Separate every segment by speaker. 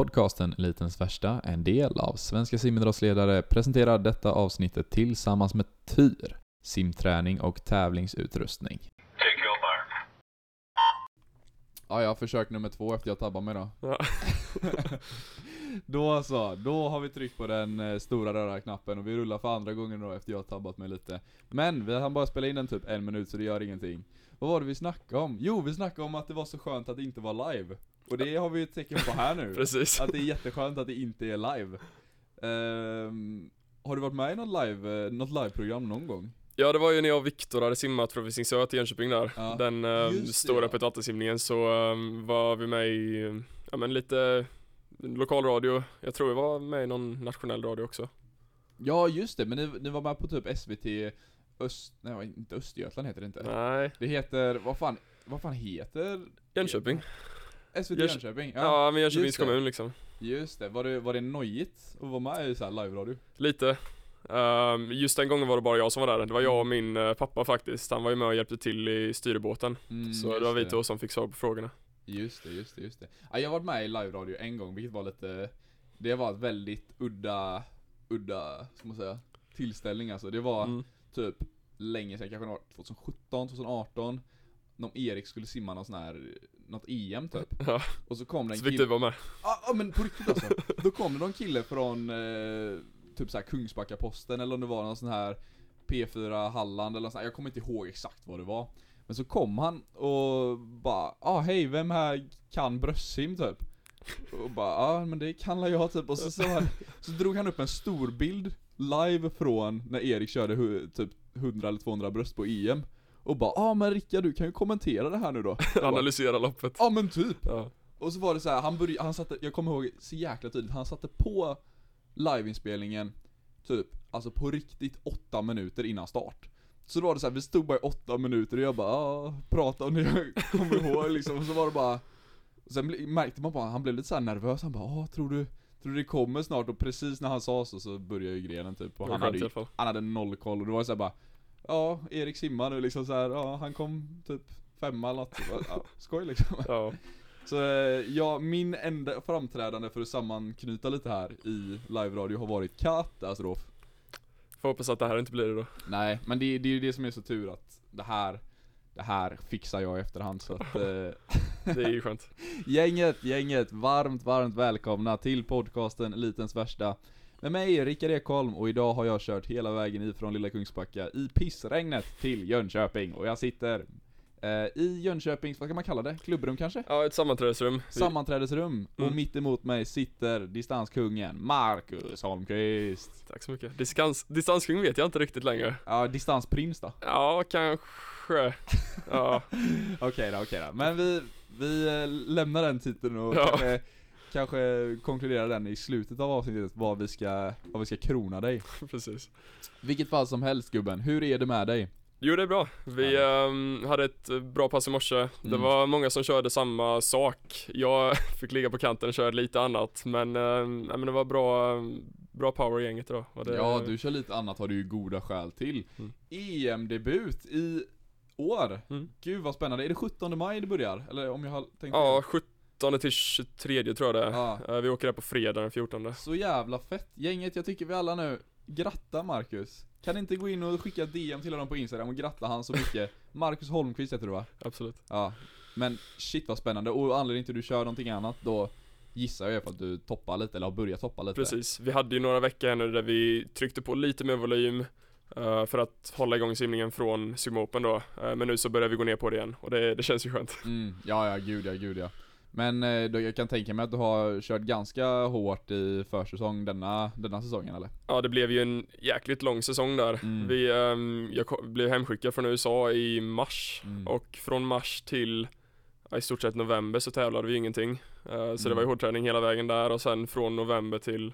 Speaker 1: Podcasten Elitens Värsta, en del av Svenska simidrottsledare, presenterar detta avsnittet tillsammans med TYR, simträning och tävlingsutrustning. Ja, jag har försökt nummer två efter jag tabbade mig då.
Speaker 2: Ja.
Speaker 1: då så, då har vi tryckt på den eh, stora röda knappen och vi rullar för andra gången då efter jag har tabbat mig lite. Men vi hann bara spela in den typ en minut så det gör ingenting. Vad var det vi snackade om? Jo, vi snackade om att det var så skönt att det inte var live. Och det har vi ett tecken på här nu.
Speaker 2: Precis.
Speaker 1: Att det är jätteskönt att det inte är live. Ehm, har du varit med i något live, eh, något liveprogram någon gång?
Speaker 2: Ja det var ju när jag och Viktor hade simmat från Visingsö till Jönköping där.
Speaker 1: Ja,
Speaker 2: Den
Speaker 1: det,
Speaker 2: stora
Speaker 1: ja.
Speaker 2: vattensimningen så eh, var vi med i, ja men lite lokalradio. Jag tror vi var med i någon nationell radio också.
Speaker 1: Ja just det, men ni, ni var med på typ SVT Öst, nej inte Östergötland heter det inte.
Speaker 2: Nej,
Speaker 1: Det heter, vad fan, vad fan heter
Speaker 2: Jönköping.
Speaker 1: SVT
Speaker 2: Jörs-
Speaker 1: Jönköping?
Speaker 2: Ja, men Jönköpings
Speaker 1: just det.
Speaker 2: kommun liksom.
Speaker 1: Just det, var det, var det nojigt att vara med i så här live-radio?
Speaker 2: Lite. Ehm, just den gången var det bara jag som var där. Det var jag och min eh, pappa faktiskt. Han var ju med och hjälpte till i styrbåten.
Speaker 1: Mm,
Speaker 2: så det
Speaker 1: just
Speaker 2: var vi två som fick svar på frågorna.
Speaker 1: Just det, just det, just det. Ja, jag har varit med i live-radio en gång, vilket var lite, det var ett väldigt udda, udda, ska man säga, tillställning alltså. Det var
Speaker 2: Mm.
Speaker 1: typ länge sedan, kanske det var 2017, 2018 När Erik skulle simma någon sån här, något EM typ.
Speaker 2: Ja,
Speaker 1: Och så kom det en
Speaker 2: så fick
Speaker 1: kille
Speaker 2: du vara med.
Speaker 1: Ja ah, men på riktigt alltså. Då kom det någon kille från eh, Typ såhär Kungsbacka-posten eller om det var någon sån här P4 Halland eller något sånt. Jag kommer inte ihåg exakt vad det var. Men så kom han och bara ah hej vem här kan bröstsim? typ? Och bara ja ah, men det kan jag typ. Och så, så, här, så drog han upp en stor bild live från när Erik körde typ 100 eller 200 bröst på EM Och bara ja ah, men Rickard du kan ju kommentera det här nu då Ja
Speaker 2: Analysera loppet.
Speaker 1: ah, men typ
Speaker 2: Ja.
Speaker 1: och så var det så här, han började, han satte, jag kommer ihåg så jäkla tydligt, han satte på liveinspelningen Typ, alltså på riktigt åtta minuter innan start Så då var det så här, vi stod bara i åtta minuter och jag bara ah, prata om det jag kommer ihåg liksom, och så var det bara och Sen märkte man bara, han blev lite så här nervös, han bara ah, tror du, tror du det kommer snart? Och precis när han sa så, så började ju grenen typ och han hade, han hade noll koll och det var så här bara Ja, Erik simmar nu liksom så här, ja han kom typ femma eller något, ja, skoj liksom
Speaker 2: Ja.
Speaker 1: så eh, ja, min enda framträdande för att sammanknyta lite här i live-radio har varit katastrof
Speaker 2: Får hoppas att det här inte blir det då.
Speaker 1: Nej, men det, det är ju det som är så tur att det här Det här fixar jag i efterhand så att eh,
Speaker 2: Det är ju skönt.
Speaker 1: Gänget, gänget, varmt, varmt välkomna till podcasten Elitens Värsta Med mig Rickard Ekholm och idag har jag kört hela vägen ifrån Lilla Kungsbacka i pissregnet till Jönköping och jag sitter eh, i Jönköpings, vad kan man kalla det? Klubbrum kanske?
Speaker 2: Ja, ett sammanträdesrum.
Speaker 1: Sammanträdesrum, och
Speaker 2: Mm.
Speaker 1: mitt emot mig sitter distanskungen Marcus Holmqvist
Speaker 2: Tack så mycket. Distans, distanskung vet jag inte riktigt längre.
Speaker 1: Ja, distansprins då?
Speaker 2: Ja, kanske. Ja,
Speaker 1: Okej då, okej då. Men vi, vi eh, lämnar den titeln och
Speaker 2: Ja.
Speaker 1: kanske, kanske konkludera den i slutet av avsnittet, vad vi ska, vad vi ska krona dig.
Speaker 2: Precis.
Speaker 1: Vilket fall som helst gubben, hur är det med dig?
Speaker 2: Jo det är bra. Vi ähm, hade ett bra pass i morse.
Speaker 1: Mm.
Speaker 2: Det var många som körde samma sak. Jag fick ligga på kanten och köra lite annat men, ähm, men det var bra, bra power i gänget idag. Det...
Speaker 1: Ja du kör lite annat har du ju goda skäl till.
Speaker 2: Mm.
Speaker 1: EM-debut i år.
Speaker 2: Mm.
Speaker 1: Gud vad spännande. Är det 17 maj det börjar? Eller om jag har tänkt
Speaker 2: Ja, 17 19 till 23 tror jag det är.
Speaker 1: Ja.
Speaker 2: Eh, vi åker där på fredag den 14.
Speaker 1: Så jävla fett. Gänget, jag tycker vi alla nu, gratta Marcus. Kan inte gå in och skicka DM till honom på Instagram och gratta han så mycket. Marcus Holmqvist heter du va?
Speaker 2: Absolut.
Speaker 1: Ja. Men shit vad spännande. Och anledningen till att du kör någonting annat då gissar jag på att du toppar lite, eller har börjat toppa lite.
Speaker 2: Precis. Vi hade ju några veckor här nu där vi tryckte på lite mer volym. Uh, för att hålla igång simningen från Swim Open då. Uh, men nu så börjar vi gå ner på det igen och det, det känns ju skönt.
Speaker 1: Mm, ja, ja, gud ja, gud ja. Men eh, då, jag kan tänka mig att du har kört ganska hårt i försäsong denna, denna säsongen eller?
Speaker 2: Ja, det blev ju en jäkligt lång säsong där.
Speaker 1: Mm.
Speaker 2: Vi, ehm, jag blev hemskickad från USA i mars
Speaker 1: Mm.
Speaker 2: och från mars till i stort sett november så tävlade vi ingenting. Eh, så det
Speaker 1: Mm.
Speaker 2: var ju hårdträning hela vägen där och sen från november till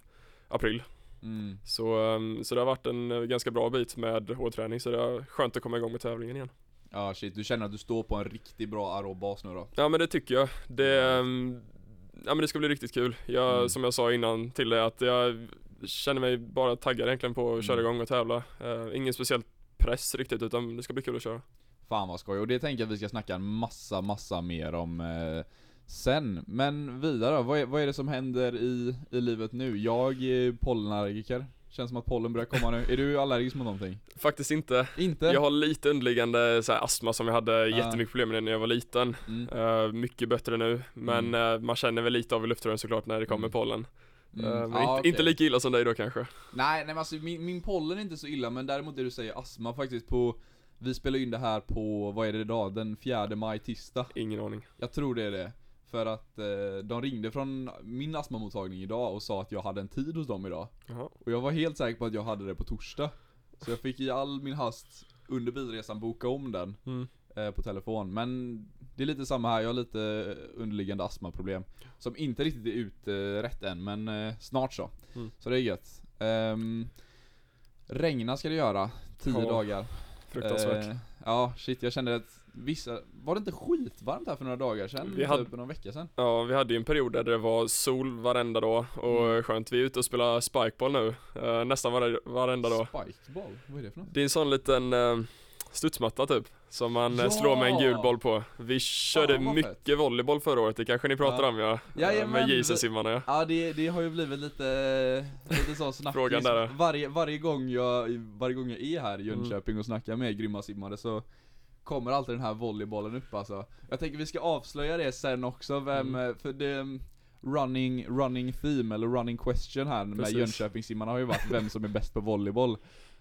Speaker 2: april.
Speaker 1: Mm.
Speaker 2: Så, ehm, så det har varit en eh, ganska bra bit med hårdträning så det är skönt att komma igång med tävlingen igen.
Speaker 1: Ja shit, du känner att du står på en riktigt bra aerob bas nu då?
Speaker 2: Ja men det tycker jag. Det, ehm, ja men det ska bli riktigt kul. Jag,
Speaker 1: Mm.
Speaker 2: som jag sa innan till dig att jag känner mig bara taggad egentligen på att köra
Speaker 1: Mm.
Speaker 2: igång och tävla. Eh, ingen speciell press riktigt utan det ska bli kul att köra.
Speaker 1: Fan vad skoj, och det tänker jag att vi ska snacka en massa, massa mer om eh, sen. Men vidare då, vad är, vad är det som händer i, i livet nu? Jag är pollenallergiker. Känns som att pollen börjar komma nu. Är du allergisk mot någonting?
Speaker 2: Faktiskt inte.
Speaker 1: Inte?
Speaker 2: Jag har lite underliggande så här, astma som jag hade jättemycket problem med när jag var liten.
Speaker 1: Mm.
Speaker 2: Eh, mycket bättre nu, men eh, man känner väl lite av i luftrören såklart när det kommer
Speaker 1: Mm.
Speaker 2: pollen.
Speaker 1: Mm.
Speaker 2: Eh, men inte,
Speaker 1: okej.
Speaker 2: inte lika illa som dig då kanske.
Speaker 1: Nej, nej men alltså min, min pollen är inte så illa, men däremot det du säger astma faktiskt på Vi spelar in det här på, vad är det idag? Den 4 maj, tisdag.
Speaker 2: Ingen aning.
Speaker 1: Jag tror det är det. För att eh, de ringde från min astmamottagning idag och sa att jag hade en tid hos dem idag.
Speaker 2: Jaha.
Speaker 1: Och jag var helt säker på att jag hade det på torsdag. Så jag fick i all min hast under bilresan boka om den
Speaker 2: Mm.
Speaker 1: eh, på telefon. Men det är lite samma här, jag har lite eh, underliggande astmaproblem. Som inte riktigt är utrett än, men eh, snart så.
Speaker 2: Mm.
Speaker 1: Så det är gött. Um, regna ska det göra, 10
Speaker 2: Ja,
Speaker 1: dagar.
Speaker 2: Fruktansvärt.
Speaker 1: Eh, ja, shit jag kände att vissa, var det inte skitvarmt här för några dagar sedan?
Speaker 2: Vi
Speaker 1: typ
Speaker 2: hade-
Speaker 1: någon vecka sedan?
Speaker 2: Ja, vi hade ju en period där det var sol varenda dag och
Speaker 1: Mm.
Speaker 2: skönt. Vi är ute och spelar spikeball nu, eh, nästan var, varenda dag.
Speaker 1: Spikeball, vad är det för något?
Speaker 2: Det är en sån liten uh, studsmatta typ, som man eh,
Speaker 1: Ja!
Speaker 2: slår med en gul boll på. Vi körde
Speaker 1: vad
Speaker 2: mycket
Speaker 1: fett.
Speaker 2: volleyboll förra året, det kanske ni pratar
Speaker 1: Ja.
Speaker 2: om ja. Eh,
Speaker 1: Jajamän,
Speaker 2: med JC-simmarna ja.
Speaker 1: Ja det, det har ju blivit lite, lite så snackis
Speaker 2: Frågan där, ja.
Speaker 1: varje, varje, gång jag, varje gång jag är här i
Speaker 2: Mm.
Speaker 1: Jönköping och snackar med grymma simmare så Kommer alltid den här volleybollen upp alltså Jag tänker vi ska avslöja det sen också, vem,
Speaker 2: Mm.
Speaker 1: för det Running, running theme eller running question här med
Speaker 2: Precis.
Speaker 1: Jönköpingssimmarna har ju varit vem som är bäst på volleyboll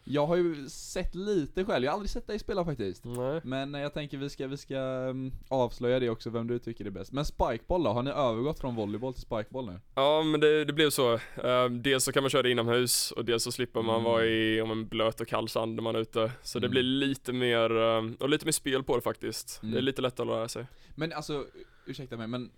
Speaker 1: Jag har ju sett lite själv, jag har aldrig sett dig spela faktiskt
Speaker 2: Nej.
Speaker 1: Men jag tänker vi ska, vi ska um, avslöja det också, vem du tycker är bäst Men spikeboll då? Har ni övergått från volleyboll till spikeboll nu?
Speaker 2: Ja men det, det blev så. Eh, dels så kan man köra det inomhus och dels så slipper man
Speaker 1: Mm.
Speaker 2: vara i om en blöt och kall sand när man är ute. Så det
Speaker 1: Mm.
Speaker 2: blir lite mer, eh, och lite mer spel på det faktiskt.
Speaker 1: Mm.
Speaker 2: Det är lite lättare att lära sig.
Speaker 1: Men alltså, ursäkta mig men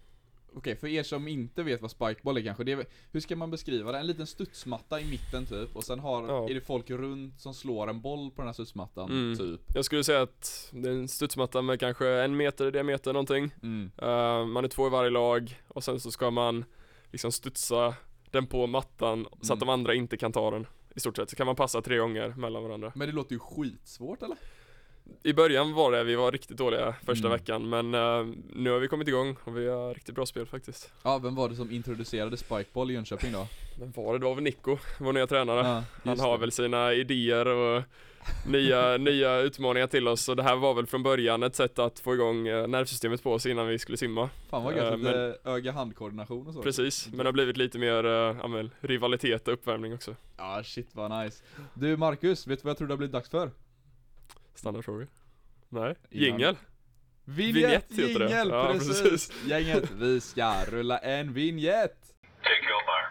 Speaker 1: Okej, för er som inte vet vad spikeball är kanske, det är, hur ska man beskriva det? En liten studsmatta i mitten typ, och sen har,
Speaker 2: Ja.
Speaker 1: är det folk runt som slår en boll på den här studsmattan,
Speaker 2: Mm.
Speaker 1: typ
Speaker 2: Jag skulle säga att det är en studsmatta med kanske en meter i diameter någonting.
Speaker 1: mm.
Speaker 2: Eh, man är två i varje lag och sen så ska man liksom studsa den på mattan så att
Speaker 1: Mm.
Speaker 2: de andra inte kan ta den. I stort sett så kan man passa tre gånger mellan varandra.
Speaker 1: Men det låter ju skitsvårt eller?
Speaker 2: I början var det, vi var riktigt dåliga första
Speaker 1: Mm.
Speaker 2: veckan men eh, nu har vi kommit igång och vi har riktigt bra spel faktiskt.
Speaker 1: Ja, vem var det som introducerade spikeball i Jönköping då?
Speaker 2: Men var det, det var väl Nico, vår nya tränare.
Speaker 1: Ja,
Speaker 2: Han har
Speaker 1: det.
Speaker 2: väl sina idéer och nya, nya utmaningar till oss och det här var väl från början ett sätt att få igång eh, nervsystemet på oss innan vi skulle simma.
Speaker 1: Fan vad gött, lite öga-handkoordination och så
Speaker 2: Precis, men det har blivit lite mer men, rivalitet och uppvärmning också.
Speaker 1: Ja shit vad nice Du Marcus, vet du vad jag tror det har blivit dags för?
Speaker 2: Standardfrågor? Nej? Jingel?
Speaker 1: Vinjett,
Speaker 2: heter det. Ja,
Speaker 1: precis. Gänget, vi ska rulla en vignett
Speaker 3: Take your.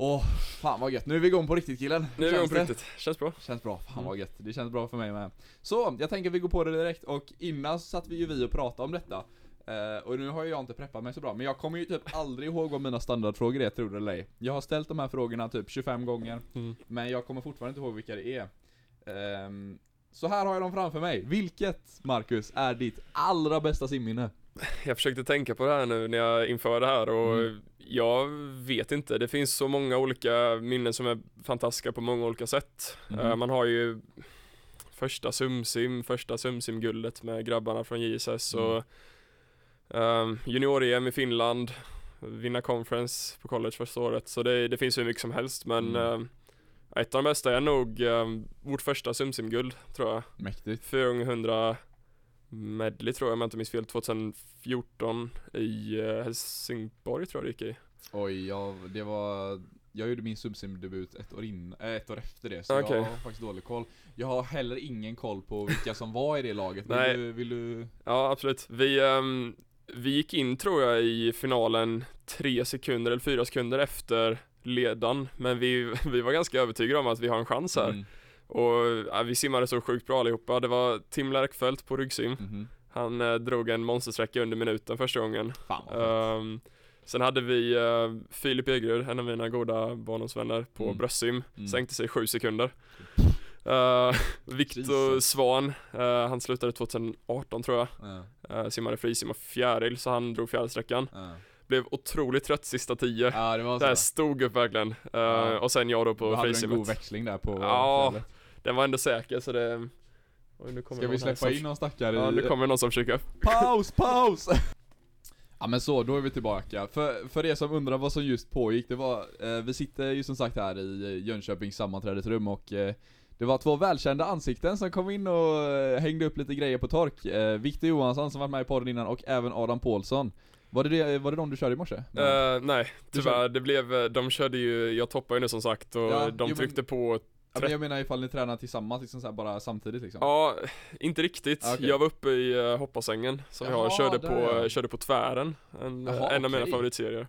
Speaker 1: Åh, fan vad gött. Nu är vi igång på riktigt killen.
Speaker 2: Nu är vi igång på riktigt, känns bra.
Speaker 1: Känns bra, fan
Speaker 2: Mm.
Speaker 1: vad gött. Det känns bra för mig med. Så, jag tänker vi går på det direkt och innan satt vi ju vi och pratade om detta. Eh, och nu har jag inte preppat mig så bra, men jag kommer ju typ aldrig ihåg vad mina standardfrågor är, tror det eller ej. Jag har ställt de här frågorna typ 25 gånger,
Speaker 2: Mm.
Speaker 1: men jag kommer fortfarande inte ihåg vilka det är. Ehm, så här har jag dem framför mig. Vilket, Marcus, är ditt allra bästa simminne?
Speaker 2: Jag försökte tänka på det här nu när jag inför det här och
Speaker 1: Mm.
Speaker 2: jag vet inte, det finns så många olika minnen som är fantastiska på många olika sätt.
Speaker 1: Mhm.
Speaker 2: Eh, man har ju första sumsim, första sumsimguldet med grabbarna från JSS
Speaker 1: Mm.
Speaker 2: och um, junior-EM i Finland, vinna conference på college första året, så det, det finns hur mycket som helst men
Speaker 1: Mm.
Speaker 2: ehm, ett av de bästa är nog um, vårt första sumsimguld tror jag.
Speaker 1: Mäktigt.
Speaker 2: 400 medley tror jag om jag inte minns fel, 2014 i eh, Helsingborg tror jag det gick i.
Speaker 1: Oj, jag, det var... Jag gjorde min subsim-debut ett år in, äh, ett år efter det, så
Speaker 2: Okej.
Speaker 1: jag har faktiskt dålig koll. Jag har heller ingen koll på vilka som var i det laget. Vill,
Speaker 2: Nej.
Speaker 1: du, vill du...
Speaker 2: Ja absolut, vi, ehm, vi gick in tror jag i finalen tre sekunder eller fyra sekunder efter ledan men vi, vi var ganska övertygade om att vi har en chans här.
Speaker 1: Mm.
Speaker 2: Och ja, vi simmade så sjukt bra allihopa. Det var Tim Lärkfeldt på ryggsim.
Speaker 1: Mhm.
Speaker 2: Han eh, drog en monstersträcka under minuten första gången. Ehm, sen hade vi eh, Filip Egerud, en av mina goda barndomsvänner på
Speaker 1: Mm.
Speaker 2: bröstsim.
Speaker 1: Mm.
Speaker 2: Sänkte sig sju sekunder. Uh, Viktor. Svan, eh, han slutade 2018 tror jag.
Speaker 1: Ja,
Speaker 2: Uh, simmade frisim och fjäril, så han drog fjärilsträckan.
Speaker 1: ja.
Speaker 2: Blev otroligt trött sista tio.
Speaker 1: ja, det var så.
Speaker 2: stod upp verkligen.
Speaker 1: Ja.
Speaker 2: Och sen jag då på
Speaker 1: hade du en god
Speaker 2: frisimmet.
Speaker 1: växling där på
Speaker 2: Ja,
Speaker 1: fjället.
Speaker 2: Den var ändå säker så det... Oj, nu kommer
Speaker 1: Ska vi släppa
Speaker 2: som-
Speaker 1: in någon stackare
Speaker 2: Ja, nu kommer någon som försöker.
Speaker 1: Paus, paus! Ja men så, då är vi tillbaka. För, för er som undrar vad som just pågick, det var, eh, vi sitter ju som sagt här i eh, Jönköpings sammanträdesrum och eh, det var två välkända ansikten som kom in och eh, hängde upp lite grejer på tork. Eh, Victor Johansson som varit med i podden innan och även Adam Paulsson. Var det, det, var det de du körde i morse?
Speaker 2: Eh, nej, tyvärr. Det blev, de körde ju, jag toppar ju nu som sagt och
Speaker 1: Ja,
Speaker 2: de
Speaker 1: jo, men-
Speaker 2: tryckte på
Speaker 1: ja, men jag menar ifall ni tränar tillsammans liksom så här, bara samtidigt liksom?
Speaker 2: Ja, inte riktigt.
Speaker 1: Ah, okej.
Speaker 2: Jag var uppe i uh, hopparsängen som vi har,
Speaker 1: Jaha,
Speaker 2: körde på,
Speaker 1: är jag.
Speaker 2: eh, körde på tvären. En,
Speaker 1: Jaha,
Speaker 2: en av mina favoritserier.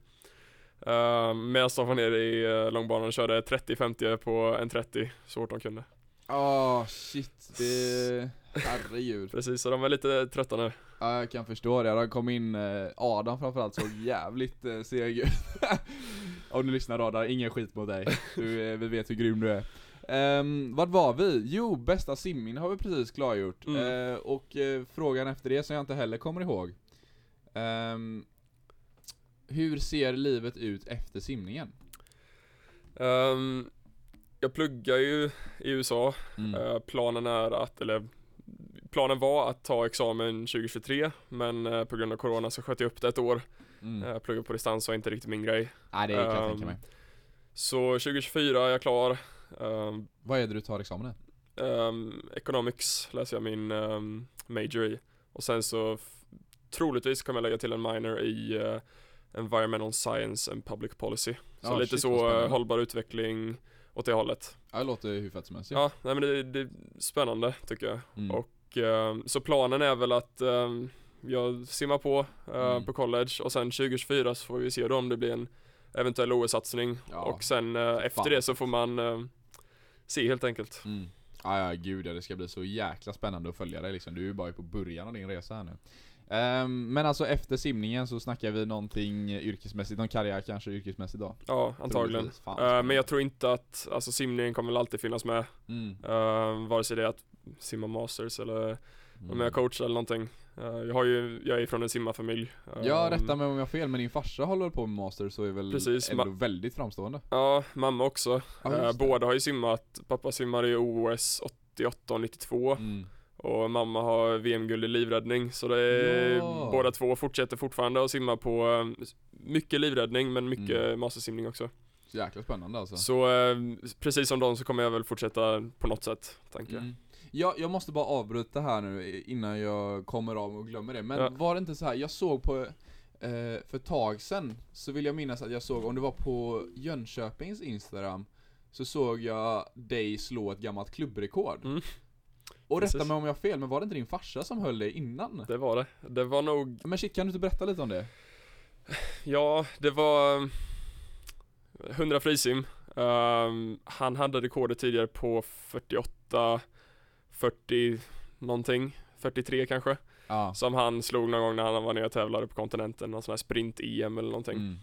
Speaker 2: Uh, Medan de var nere i uh, långbanan och körde 30-50 på en 30 så fort de kunde.
Speaker 1: Ah shit, det... Herregud.
Speaker 2: Precis, så de var lite trötta nu.
Speaker 1: Ja, jag kan förstå det. Han kom in, eh, Adam framförallt såg jävligt eh, seg ut. Om du lyssnar Radar, ingen skit mot dig. Du, eh, vi vet hur grym du är. Um, vad var vi? Jo, bästa simminne har vi precis klargjort.
Speaker 2: Mm.
Speaker 1: Eh, och eh, frågan efter det som jag inte heller kommer ihåg. Ehm, hur ser livet ut efter simningen?
Speaker 2: Ehm, jag pluggar ju i USA.
Speaker 1: Mm.
Speaker 2: Eh, planen är att, eller planen var att ta examen 2023 men eh, på grund av corona så sköt jag upp det ett år.
Speaker 1: Mm.
Speaker 2: Uh, plugga på distans var inte riktigt min grej.
Speaker 1: Nej, det kan jag
Speaker 2: ehm,
Speaker 1: tänka mig.
Speaker 2: Så 2024 är jag klar. Ehm,
Speaker 1: Vad är det du tar examen i?
Speaker 2: ehm, economics läser jag min ehm, major i. Och sen så troligtvis kommer jag lägga till en minor i eh, Environmental Science and Public Policy. Så
Speaker 1: Ja,
Speaker 2: lite
Speaker 1: shit,
Speaker 2: så
Speaker 1: spännande.
Speaker 2: hållbar utveckling åt det hållet.
Speaker 1: Det låter hur fett som helst.
Speaker 2: Ja, nej men det, det är spännande tycker jag.
Speaker 1: Mm.
Speaker 2: Och ehm, så planen är väl att jag simmar på eh,
Speaker 1: Mm.
Speaker 2: på college och sen 2024 så får vi se då om det blir en eventuell OS-satsning.
Speaker 1: Ja.
Speaker 2: Och sen eh, efter det så får man eh, se helt enkelt.
Speaker 1: Mm. Ja, ja gud ja, det ska bli så jäkla spännande att följa dig liksom. Du är ju bara på början av din resa här nu. Ehm, men alltså efter simningen så snackar vi någonting yrkesmässigt, någon karriär kanske yrkesmässigt då?
Speaker 2: Ja, antagligen.
Speaker 1: Fan, spännande.
Speaker 2: men jag tror inte att, alltså simningen kommer väl alltid finnas med.
Speaker 1: Mm.
Speaker 2: Uh, vare sig det är att simma masters eller
Speaker 1: Mm.
Speaker 2: om jag coachar eller någonting. Eh, jag har ju, jag är från en simmarfamilj.
Speaker 1: Ja,
Speaker 2: Ehm,
Speaker 1: rätta mig om jag har fel, men din farsa håller på med master så är väl
Speaker 2: Precis,
Speaker 1: ändå väldigt framstående?
Speaker 2: Ja, mamma också.
Speaker 1: Det.
Speaker 2: båda har ju simmat. Pappa simmar i OS 88 och 92
Speaker 1: Mm.
Speaker 2: och mamma har VM-guld i livräddning. Så det är,
Speaker 1: Ja.
Speaker 2: båda två fortsätter fortfarande att simma på eh, mycket livräddning men mycket
Speaker 1: Mm.
Speaker 2: mastersimning också.
Speaker 1: Så jäkla spännande alltså.
Speaker 2: Så eh, precis som dem så kommer jag väl fortsätta på något sätt, tänker jag.
Speaker 1: Mm. Ja, jag måste bara avbryta här nu innan jag kommer av och glömmer det. Men
Speaker 2: Ja.
Speaker 1: var det inte så här, jag såg på, eh, för ett tag sedan, så vill jag minnas att jag såg, om det var på Jönköpings Instagram, så såg jag dig slå ett gammalt klubbrekord.
Speaker 2: Mm.
Speaker 1: Och rätta mig om jag har fel, men var det inte din farsa som höll det innan?
Speaker 2: Det var det. Det var nog,
Speaker 1: Men shit, kan du inte berätta lite om det?
Speaker 2: ja det var eh, 100 frisim. Ehm, han hade rekordet tidigare på 48, 40 någonting, 43 kanske.
Speaker 1: Ja.
Speaker 2: Som han slog någon gång när han var nere och tävlade på kontinenten, någon sån här sprint-EM eller någonting.
Speaker 1: Mm.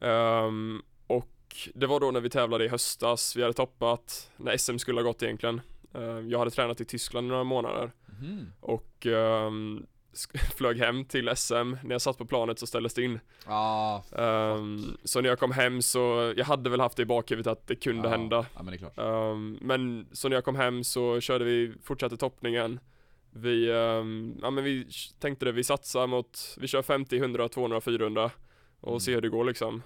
Speaker 2: Ehm, och det var då när vi tävlade i höstas, vi hade toppat, när SM skulle ha gått egentligen. Ehm, jag hade tränat i Tyskland i några månader
Speaker 1: Mhm.
Speaker 2: och sk- flög hem till SM. När jag satt på planet så ställdes det in.
Speaker 1: Ah,
Speaker 2: Ehm, så när jag kom hem så, jag hade väl haft det i bakhuvudet att det kunde
Speaker 1: ja.
Speaker 2: hända.
Speaker 1: Ja men det.
Speaker 2: Ehm, men så när jag kom hem så körde vi, fortsatte toppningen. Vi, ehm, ja men vi tänkte det, vi satsar mot, vi kör 50, 100, 200, 400 och
Speaker 1: Mm.
Speaker 2: ser hur det går liksom.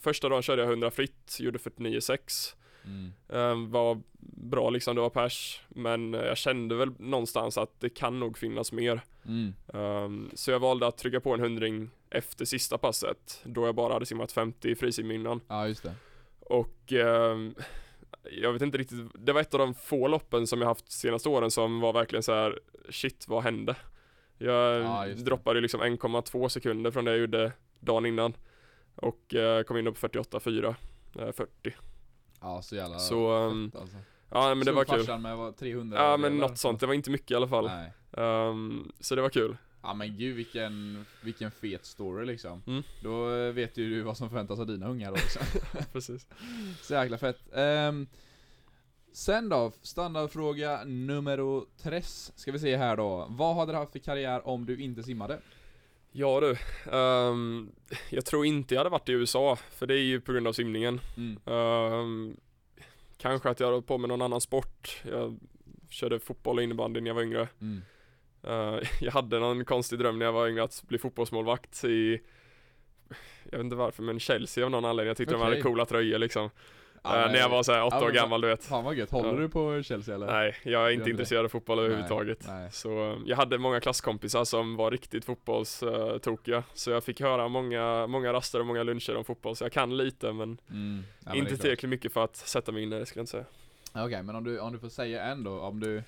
Speaker 2: Första dagen körde jag 100 fritt, gjorde 49,6.
Speaker 1: Mm.
Speaker 2: Ehm, var bra liksom, det var pers. Men eh, jag kände väl någonstans att det kan nog finnas mer.
Speaker 1: Mm.
Speaker 2: Ehm, så jag valde att trycka på en hundring efter sista passet, då jag bara hade simmat 50 i frisim innan.
Speaker 1: Ja just det.
Speaker 2: Och ehm, jag vet inte riktigt, det var ett av de få loppen som jag haft senaste åren som var verkligen så här: shit vad hände? Jag
Speaker 1: Ja,
Speaker 2: droppade liksom 1,2 sekunder från det jag gjorde dagen innan och eh, kom in på 48,4, eh, 40.
Speaker 1: Ja så jävla
Speaker 2: Så, ehm,
Speaker 1: fett, alltså.
Speaker 2: Ja men det var kul.
Speaker 1: med vad, 300
Speaker 2: Ja men
Speaker 1: delar?
Speaker 2: något sånt, det var inte mycket i alla fall.
Speaker 1: Nej.
Speaker 2: Ehm, så det var kul.
Speaker 1: Ja men gud vilken, vilken fet story liksom.
Speaker 2: Mm.
Speaker 1: Då eh, vet ju du vad som förväntas av dina ungar då liksom.
Speaker 2: Precis.
Speaker 1: Så jäkla fett. Ehm, sen då, standardfråga nummer tres. Ska vi se här då. Vad hade du haft för karriär om du inte simmade?
Speaker 2: Ja du, ehm, jag tror inte jag hade varit i USA, för det är ju på grund av simningen.
Speaker 1: Mm.
Speaker 2: Ehm, kanske att jag hade på med någon annan sport. Jag körde fotboll och innebandy när jag var yngre.
Speaker 1: Mm.
Speaker 2: Eh, jag hade någon konstig dröm när jag var yngre att bli fotbollsmålvakt i jag vet inte varför men Chelsea av någon anledning. Jag tyckte de hade coola tröjor liksom.
Speaker 1: Ja,
Speaker 2: när jag var såhär åtta
Speaker 1: ja,
Speaker 2: år gammal du vet.
Speaker 1: Fan vad gött. Håller
Speaker 2: Ja.
Speaker 1: du på Chelsea eller?
Speaker 2: Nej, jag är inte intresserad av fotboll överhuvudtaget.
Speaker 1: Nej.
Speaker 2: Så eh, jag hade många klasskompisar som var riktigt fotbollstokiga. Så jag fick höra många, många raster och många luncher om fotboll. Så jag kan lite men
Speaker 1: Mm. Ja,
Speaker 2: inte tillräckligt mycket för att sätta mig in i det skulle jag inte säga.
Speaker 1: Okej, men om du, om du får säga en då, om du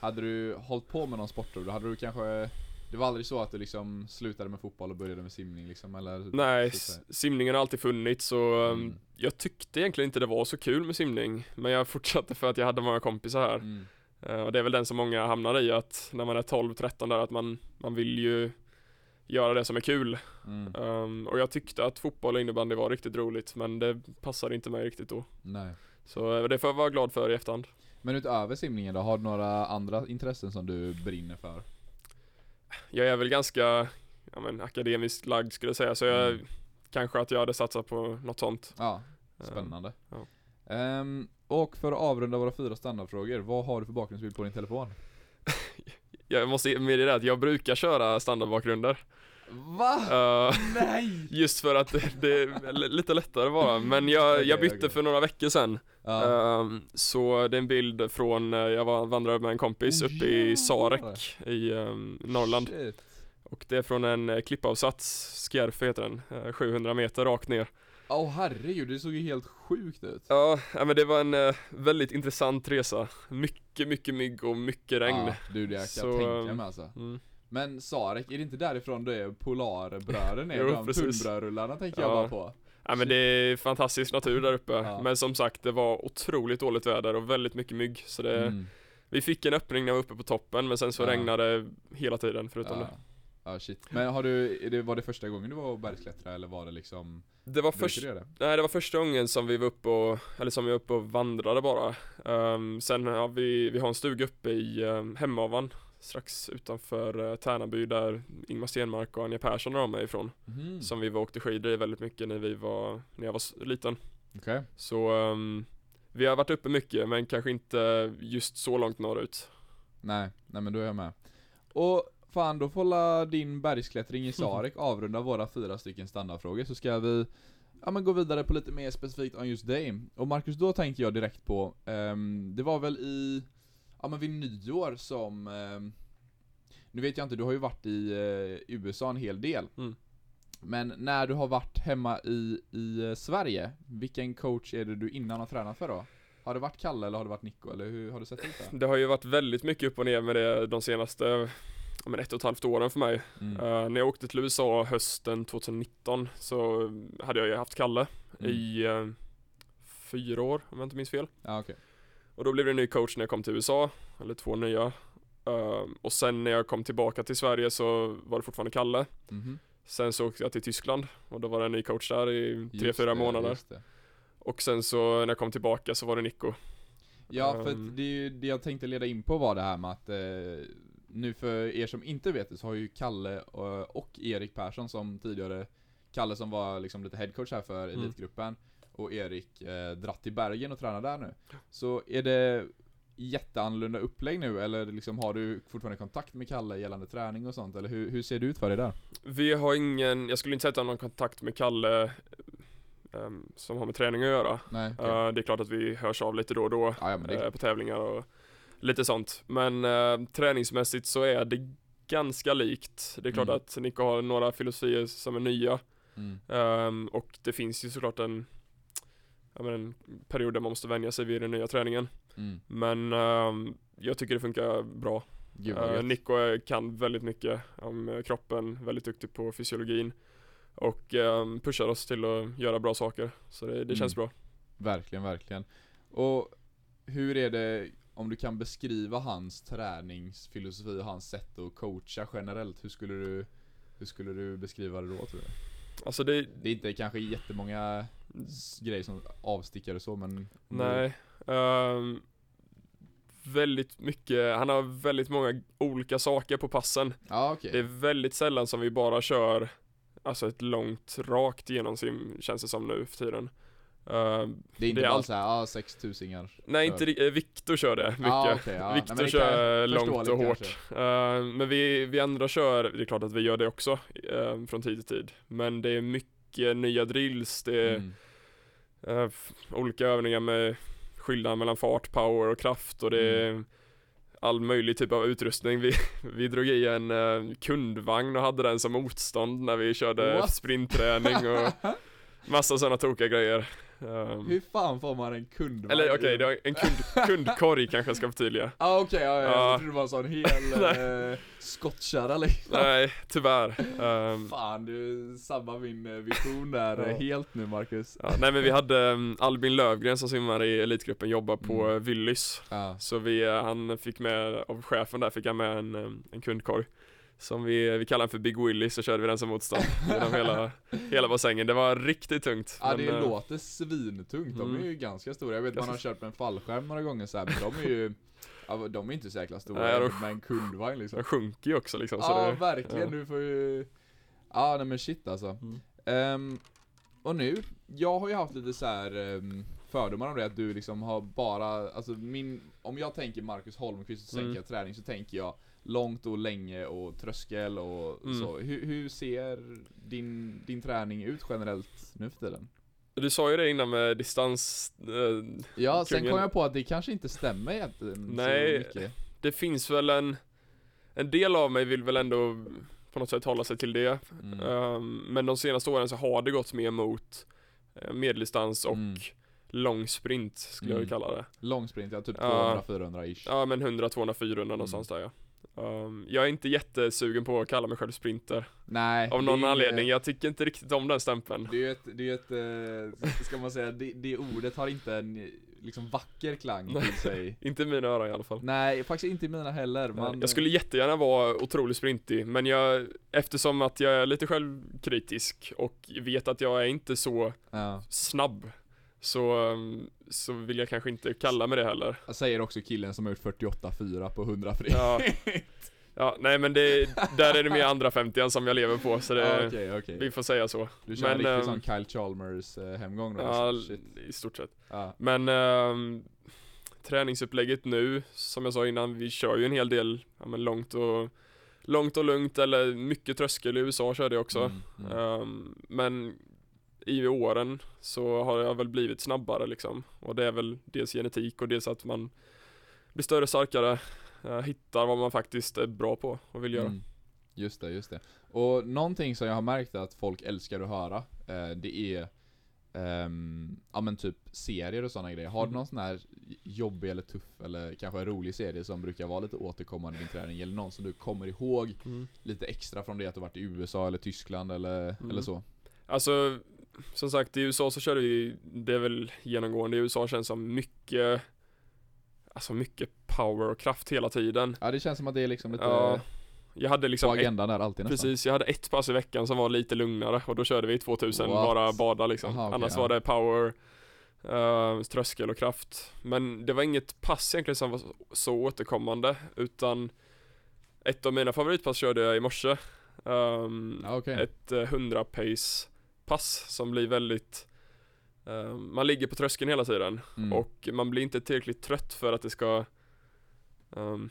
Speaker 1: Hade du hållit på med någon sport då hade du kanske Det var aldrig så att du liksom slutade med fotboll och började med simning liksom, eller?
Speaker 2: Nej, simningen har alltid funnits så um,
Speaker 1: Mm.
Speaker 2: jag tyckte egentligen inte det var så kul med simning. Men jag fortsatte för att jag hade många kompisar här.
Speaker 1: Mm.
Speaker 2: Eh, och det är väl den som många hamnar i att när man är 12-13 där att man, man vill ju göra det som är kul.
Speaker 1: Mm.
Speaker 2: Um, och jag tyckte att fotboll och innebandy var riktigt roligt men det passade inte mig riktigt då.
Speaker 1: Nej.
Speaker 2: Så eh, det får jag vara glad för i efterhand.
Speaker 1: Men utöver simningen då, har du några andra intressen som du brinner för?
Speaker 2: Jag är väl ganska ja, men, akademiskt lagd skulle jag säga så jag
Speaker 1: Mm.
Speaker 2: kanske att jag hade satsat på något sånt.
Speaker 1: Ja,
Speaker 2: Um,
Speaker 1: spännande.
Speaker 2: ja.
Speaker 1: Ehm, och för att avrunda våra fyra standardfrågor, vad har du för bakgrundsbild på din telefon?
Speaker 2: Jag måste medge det att jag brukar köra standardbakgrunder.
Speaker 1: Va?
Speaker 2: Eh,
Speaker 1: Nej!
Speaker 2: just för att det, det är lite lättare bara. Men jag, jag bytte för några veckor sedan.
Speaker 1: Ja.
Speaker 2: Ehm, så det är en bild från, eh, jag var vandrade med en kompis
Speaker 1: Oh,
Speaker 2: uppe i. Sarek i ehm, Norrland.
Speaker 1: Shit.
Speaker 2: Och det är från en eh, klippavsats, Skärf heter den, eh, 700 meter rakt ner.
Speaker 1: Åh herregud, det såg ju helt sjukt ut.
Speaker 2: Ja, men det var en eh, väldigt intressant resa. Mycket, mycket mygg och mycket regn.
Speaker 1: Ja, du det jag kan
Speaker 2: Så,
Speaker 1: tänka
Speaker 2: ehm,
Speaker 1: mig alltså.
Speaker 2: Mm.
Speaker 1: Men Sarek, är det inte därifrån det är Polarbröden är?
Speaker 2: Jo,
Speaker 1: de
Speaker 2: precis.
Speaker 1: tunnbrödsrullarna tänker jag
Speaker 2: Ja.
Speaker 1: bara på.
Speaker 2: Ja men det är fantastisk natur där uppe.
Speaker 1: Ja.
Speaker 2: Men som sagt, det var otroligt dåligt väder och väldigt mycket mygg. Så det,
Speaker 1: Mm.
Speaker 2: vi fick en öppning när vi var uppe på toppen, men sen så
Speaker 1: Ja.
Speaker 2: regnade det hela tiden förutom
Speaker 1: Ja.
Speaker 2: det.
Speaker 1: ja shit. Men har du, var det första gången du var och bergsklättrade eller var det liksom?
Speaker 2: Det var,
Speaker 1: brukar
Speaker 2: först,
Speaker 1: du göra det?
Speaker 2: nej, det var första gången som vi var uppe och, eller som vi var uppe och vandrade bara. Ehm, sen har vi, vi har en stuga uppe i um, Hemavan, strax utanför uh, Tärnaby där Ingmar Stenmark och Anja Persson och de är ifrån.
Speaker 1: Mhm.
Speaker 2: Som vi var åkte skidor i väldigt mycket när vi var, när jag var liten.
Speaker 1: Okej.
Speaker 2: Så ehm, vi har varit uppe mycket men kanske inte just så långt norrut.
Speaker 1: Nej, nej men då är jag med. Och fan, då får din bergsklättring i Sarek avrunda våra fyra stycken standardfrågor så ska vi Ja men gå vidare på lite mer specifikt om just dig. Och Marcus, då tänkte jag direkt på, ehm, det var väl i, ja men vid nyår som, ehm, nu vet jag inte, du har ju varit i eh, USA en hel del.
Speaker 2: Mm.
Speaker 1: Men när du har varit hemma i, i eh, Sverige, vilken coach är det du innan har tränat för då? Har det varit Kalle eller har det varit Nico, eller hur har det sett ut där?
Speaker 2: Det har ju varit väldigt mycket upp och ner med det de senaste men ett och ett halvt åren för mig.
Speaker 1: Mm.
Speaker 2: Eh, när jag åkte till USA hösten 2019 så hade jag ju haft Kalle
Speaker 1: Mm.
Speaker 2: i eh, fyra år om jag inte minns fel.
Speaker 1: Ja okej.
Speaker 2: Och då blev det en ny coach när jag kom till USA, eller två nya. Eh, och sen när jag kom tillbaka till Sverige så var det fortfarande Kalle.
Speaker 1: Mhm.
Speaker 2: Sen så åkte jag till Tyskland och då var det en ny coach där i tre, fyra månader. Och sen så när jag kom tillbaka så var det Nico.
Speaker 1: Ja, för att det, det jag tänkte leda in på var det här med att eh, nu för er som inte vet det så har ju Kalle och, och Erik Persson som tidigare Kalle som var liksom lite headcoach här för
Speaker 2: Mm.
Speaker 1: Och Erik eh, dratt till Bergen och tränar där nu. Så är det jätteannorlunda upplägg nu eller liksom har du fortfarande kontakt med Kalle gällande träning och sånt eller hur, hur ser det ut för dig där?
Speaker 2: Vi har ingen, jag skulle inte säga att jag har någon kontakt med Kalle ehm, som har med träning att göra.
Speaker 1: Nej, okej.
Speaker 2: Eh, det är klart att vi hörs av lite då och då
Speaker 1: ja, ja klart.
Speaker 2: på tävlingar och lite sånt. Men eh, träningsmässigt så är det ganska likt. Det är klart
Speaker 1: Mm.
Speaker 2: att Nico har några filosofier som är nya
Speaker 1: Mm.
Speaker 2: ehm, och det finns ju såklart en, ja, men en period där man måste vänja sig vid den nya träningen.
Speaker 1: Mm.
Speaker 2: Men ehm, jag tycker det funkar bra. Uh. Nico kan väldigt mycket om eh, kroppen, väldigt duktig på fysiologin och ehm, pushar oss till att göra bra saker. Så det, det känns
Speaker 1: Mm.
Speaker 2: bra.
Speaker 1: Verkligen, verkligen. Och hur är det, om du kan beskriva hans träningsfilosofi och hans sätt att coacha generellt, hur skulle du, hur skulle du beskriva det då tror du?
Speaker 2: Alltså det,
Speaker 1: Det är inte kanske jättemånga grejer som avstickare så men
Speaker 2: nej. ehm, väldigt mycket, han har väldigt många olika saker på passen.
Speaker 1: Ja okej.
Speaker 2: Det är väldigt sällan som vi bara kör Alltså ett långt rakt genomsim känns det som nu för tiden. Ehm,
Speaker 1: Det är inte
Speaker 2: det är
Speaker 1: bara såhär, ja ah, 6000
Speaker 2: nej inte ri- eh, Viktor kör det mycket.
Speaker 1: Ja, okej, ja.
Speaker 2: Viktor kör långt och hårt. Ehm, men vi, vi andra kör, det är klart att vi gör det också ehm, från tid till tid. Men det är mycket nya drills, det är
Speaker 1: Mm.
Speaker 2: eh, olika övningar med skillnad mellan fart, power och kraft och det är
Speaker 1: Mm.
Speaker 2: all möjlig typ av utrustning. Vi, vi drog i en eh, kundvagn och hade den som motstånd när vi körde
Speaker 1: What?
Speaker 2: sprintträning och massa sådana tokiga grejer. Ehm,
Speaker 1: Hur fan får man en kundvagn?
Speaker 2: eller okej, var en kund, kundkorg kanske jag ska förtydliga.
Speaker 1: Ah, okej, ja, ja,
Speaker 2: Ja.
Speaker 1: jag trodde det var en sån hel eh, skottkärra liksom.
Speaker 2: Nej, tyvärr. Ehm,
Speaker 1: Fan du sabbar min eh, vision där eh, helt nu Marcus.
Speaker 2: ja, nej men vi hade um, Albin Lövgren som simmar i Elitgruppen jobbar på
Speaker 1: Mm.
Speaker 2: Willys.
Speaker 1: Ja.
Speaker 2: Så vi, eh, han fick med, av chefen där fick han med en, um, en kundkorg. Som vi, vi kallar den för Big Willy så körde vi den som motstånd genom hela, hela bassängen. Det var riktigt tungt.
Speaker 1: Ja det
Speaker 2: men, eh,
Speaker 1: låter svintungt, de är
Speaker 2: mm.
Speaker 1: ju ganska stora. Jag vet man har kört med en fallskärm några gånger så här, men de är ju ja, de är inte så jäkla stora
Speaker 2: Nej, de-
Speaker 1: med en kundvagn liksom.
Speaker 2: Den sjunker ju också liksom.
Speaker 1: Ja
Speaker 2: det,
Speaker 1: verkligen,
Speaker 2: ja.
Speaker 1: du får ju Ja nej men shit alltså.
Speaker 2: Mm.
Speaker 1: Ehm, och nu, jag har ju haft lite så här ehm, fördomar om det att du liksom har bara, alltså min, om jag tänker Marcus Holmqvist och så
Speaker 2: Mm.
Speaker 1: jag träning så tänker jag långt och länge och tröskel och
Speaker 2: Mm.
Speaker 1: så. Hur, hur ser din, din träning ut generellt nu för tiden?
Speaker 2: Du sa ju det innan med distans, eh,
Speaker 1: Ja, sen
Speaker 2: Kungen.
Speaker 1: kom jag på att det kanske inte stämmer egentligen
Speaker 2: Nej. det finns väl en, en del av mig vill väl ändå på något sätt hålla sig till det.
Speaker 1: Mm.
Speaker 2: Ehm, men de senaste åren så har det gått mer mot eh, medeldistans och
Speaker 1: Mm.
Speaker 2: lång sprint skulle jag
Speaker 1: Mm.
Speaker 2: vilja kalla det.
Speaker 1: Långsprint, ja typ
Speaker 2: Ja.
Speaker 1: 200-400 ish.
Speaker 2: Ja men 100, 200, 400 någonstans där ja. Ehm, jag är inte jättesugen på att kalla mig själv sprinter.
Speaker 1: Nej.
Speaker 2: Av någon
Speaker 1: är-
Speaker 2: anledning, jag tycker inte riktigt om den stämpeln.
Speaker 1: Det är ju ett, det är ett, eh, ska man säga, det, det ordet har inte en liksom vacker klang till sig.
Speaker 2: Inte i mina öron i alla fall.
Speaker 1: Nej, faktiskt inte i mina heller. Man,
Speaker 2: jag skulle jättegärna vara otroligt sprintig, men jag, eftersom att jag är lite självkritisk och vet att jag är inte så
Speaker 1: Ja.
Speaker 2: snabb, så, um, så vill jag kanske inte kalla mig det heller.
Speaker 1: Jag säger också killen som har gjort 48-4 på 100 fri.
Speaker 2: Ja, ja nej men det, där är det mer andra 50 som jag lever på, så det,
Speaker 1: Ja, Okej, okej.
Speaker 2: vi får säga så.
Speaker 1: Du kör en
Speaker 2: men,
Speaker 1: riktig
Speaker 2: ehm,
Speaker 1: sån Kyle Chalmers eh, hemgång då?
Speaker 2: Ja,
Speaker 1: Shit.
Speaker 2: i stort sett.
Speaker 1: Ja.
Speaker 2: Men ehm, träningsupplägget nu, som jag sa innan, vi kör ju en hel del ja, men långt och långt och lugnt eller mycket tröskel i USA körde jag också.
Speaker 1: Mm, mm.
Speaker 2: Ehm, men i åren så har jag väl blivit snabbare liksom. Och det är väl dels genetik och dels att man blir större, starkare, eh, hittar vad man faktiskt är bra på och vill göra.
Speaker 1: Mm. Just det, just det. Och någonting som jag har märkt att folk älskar att höra, eh, det är ehm, ja men typ serier och sådana grejer. Har du
Speaker 2: Mm.
Speaker 1: någon sån här jobbig eller tuff eller kanske rolig serie som brukar vara lite återkommande i din träning? Eller någon som du kommer ihåg
Speaker 2: Mm.
Speaker 1: lite extra från det att du varit i USA eller Tyskland eller,
Speaker 2: Mm.
Speaker 1: eller så?
Speaker 2: Alltså, som sagt i USA så körde vi, det är väl genomgående i USA känns som mycket Alltså mycket power och kraft hela tiden.
Speaker 1: Ja det känns som att det är liksom lite
Speaker 2: Ja, Jag hade
Speaker 1: på
Speaker 2: liksom ett,
Speaker 1: agendan där alltid nästan.
Speaker 2: precis, jag hade ett pass i veckan som var lite lugnare och då körde vi 2000
Speaker 1: What?
Speaker 2: bara bada liksom.
Speaker 1: Aha, okej,
Speaker 2: Annars
Speaker 1: ja.
Speaker 2: var det power, eh, tröskel och kraft. Men det var inget pass egentligen som var så, återkommande utan ett av mina favoritpass körde jag i morse. Ehm,
Speaker 1: Ja, okej.
Speaker 2: ett eh, 100 pace pass som blir väldigt eh, Man ligger på tröskeln hela tiden
Speaker 1: Mm.
Speaker 2: och man blir inte tillräckligt trött för att det ska ehm,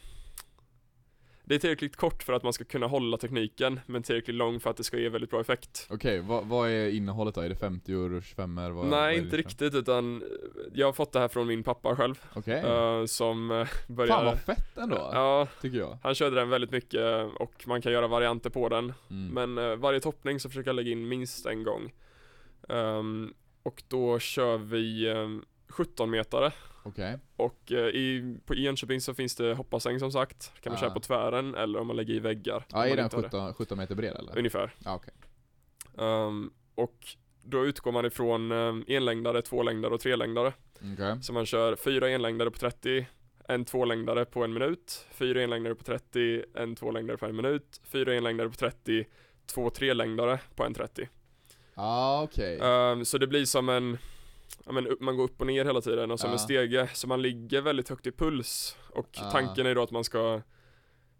Speaker 2: Det är tillräckligt kort för att man ska kunna hålla tekniken men tillräckligt lång för att det ska ge väldigt bra effekt
Speaker 1: Okej, vad, vad är innehållet då? Är det 50 och 25 vad, vad
Speaker 2: Nej
Speaker 1: det
Speaker 2: inte riktigt utan eh, Jag har fått det här från min pappa själv
Speaker 1: Okej.
Speaker 2: eh, Som eh,
Speaker 1: Fan
Speaker 2: började
Speaker 1: vad fett ändå,
Speaker 2: Ja,
Speaker 1: tycker jag.
Speaker 2: han körde den väldigt mycket och man kan göra varianter på den
Speaker 1: Mm.
Speaker 2: Men eh, varje toppning så försöker jag lägga in minst en gång. Ehm, och då kör vi um, 17 metare
Speaker 1: Okej.
Speaker 2: och eh, i, på Enköping så finns det hoppassäng som sagt. Kan man
Speaker 1: Ah.
Speaker 2: köra på tvären eller om man lägger i väggar.
Speaker 1: Ja,
Speaker 2: om
Speaker 1: är den
Speaker 2: inte har det.
Speaker 1: 17, 17 meter bred eller?
Speaker 2: Ungefär.
Speaker 1: Ja, okej.
Speaker 2: Ehm, och då utgår man ifrån eh, enlängdare, tvålängdare och trelängdare.
Speaker 1: Okej.
Speaker 2: Så man kör fyra enlängdare på 30, en tvålängdare på en minut, fyra enlängdare på 30, en tvålängdare på en minut, fyra enlängdare på 30, två trelängdare på en 30.
Speaker 1: Ah, okej.
Speaker 2: Ehm, så det blir som en, ja, men man går upp och ner hela tiden och som
Speaker 1: Ja.
Speaker 2: en stege, så man ligger väldigt högt i puls. Och
Speaker 1: Ja.
Speaker 2: tanken är då att man ska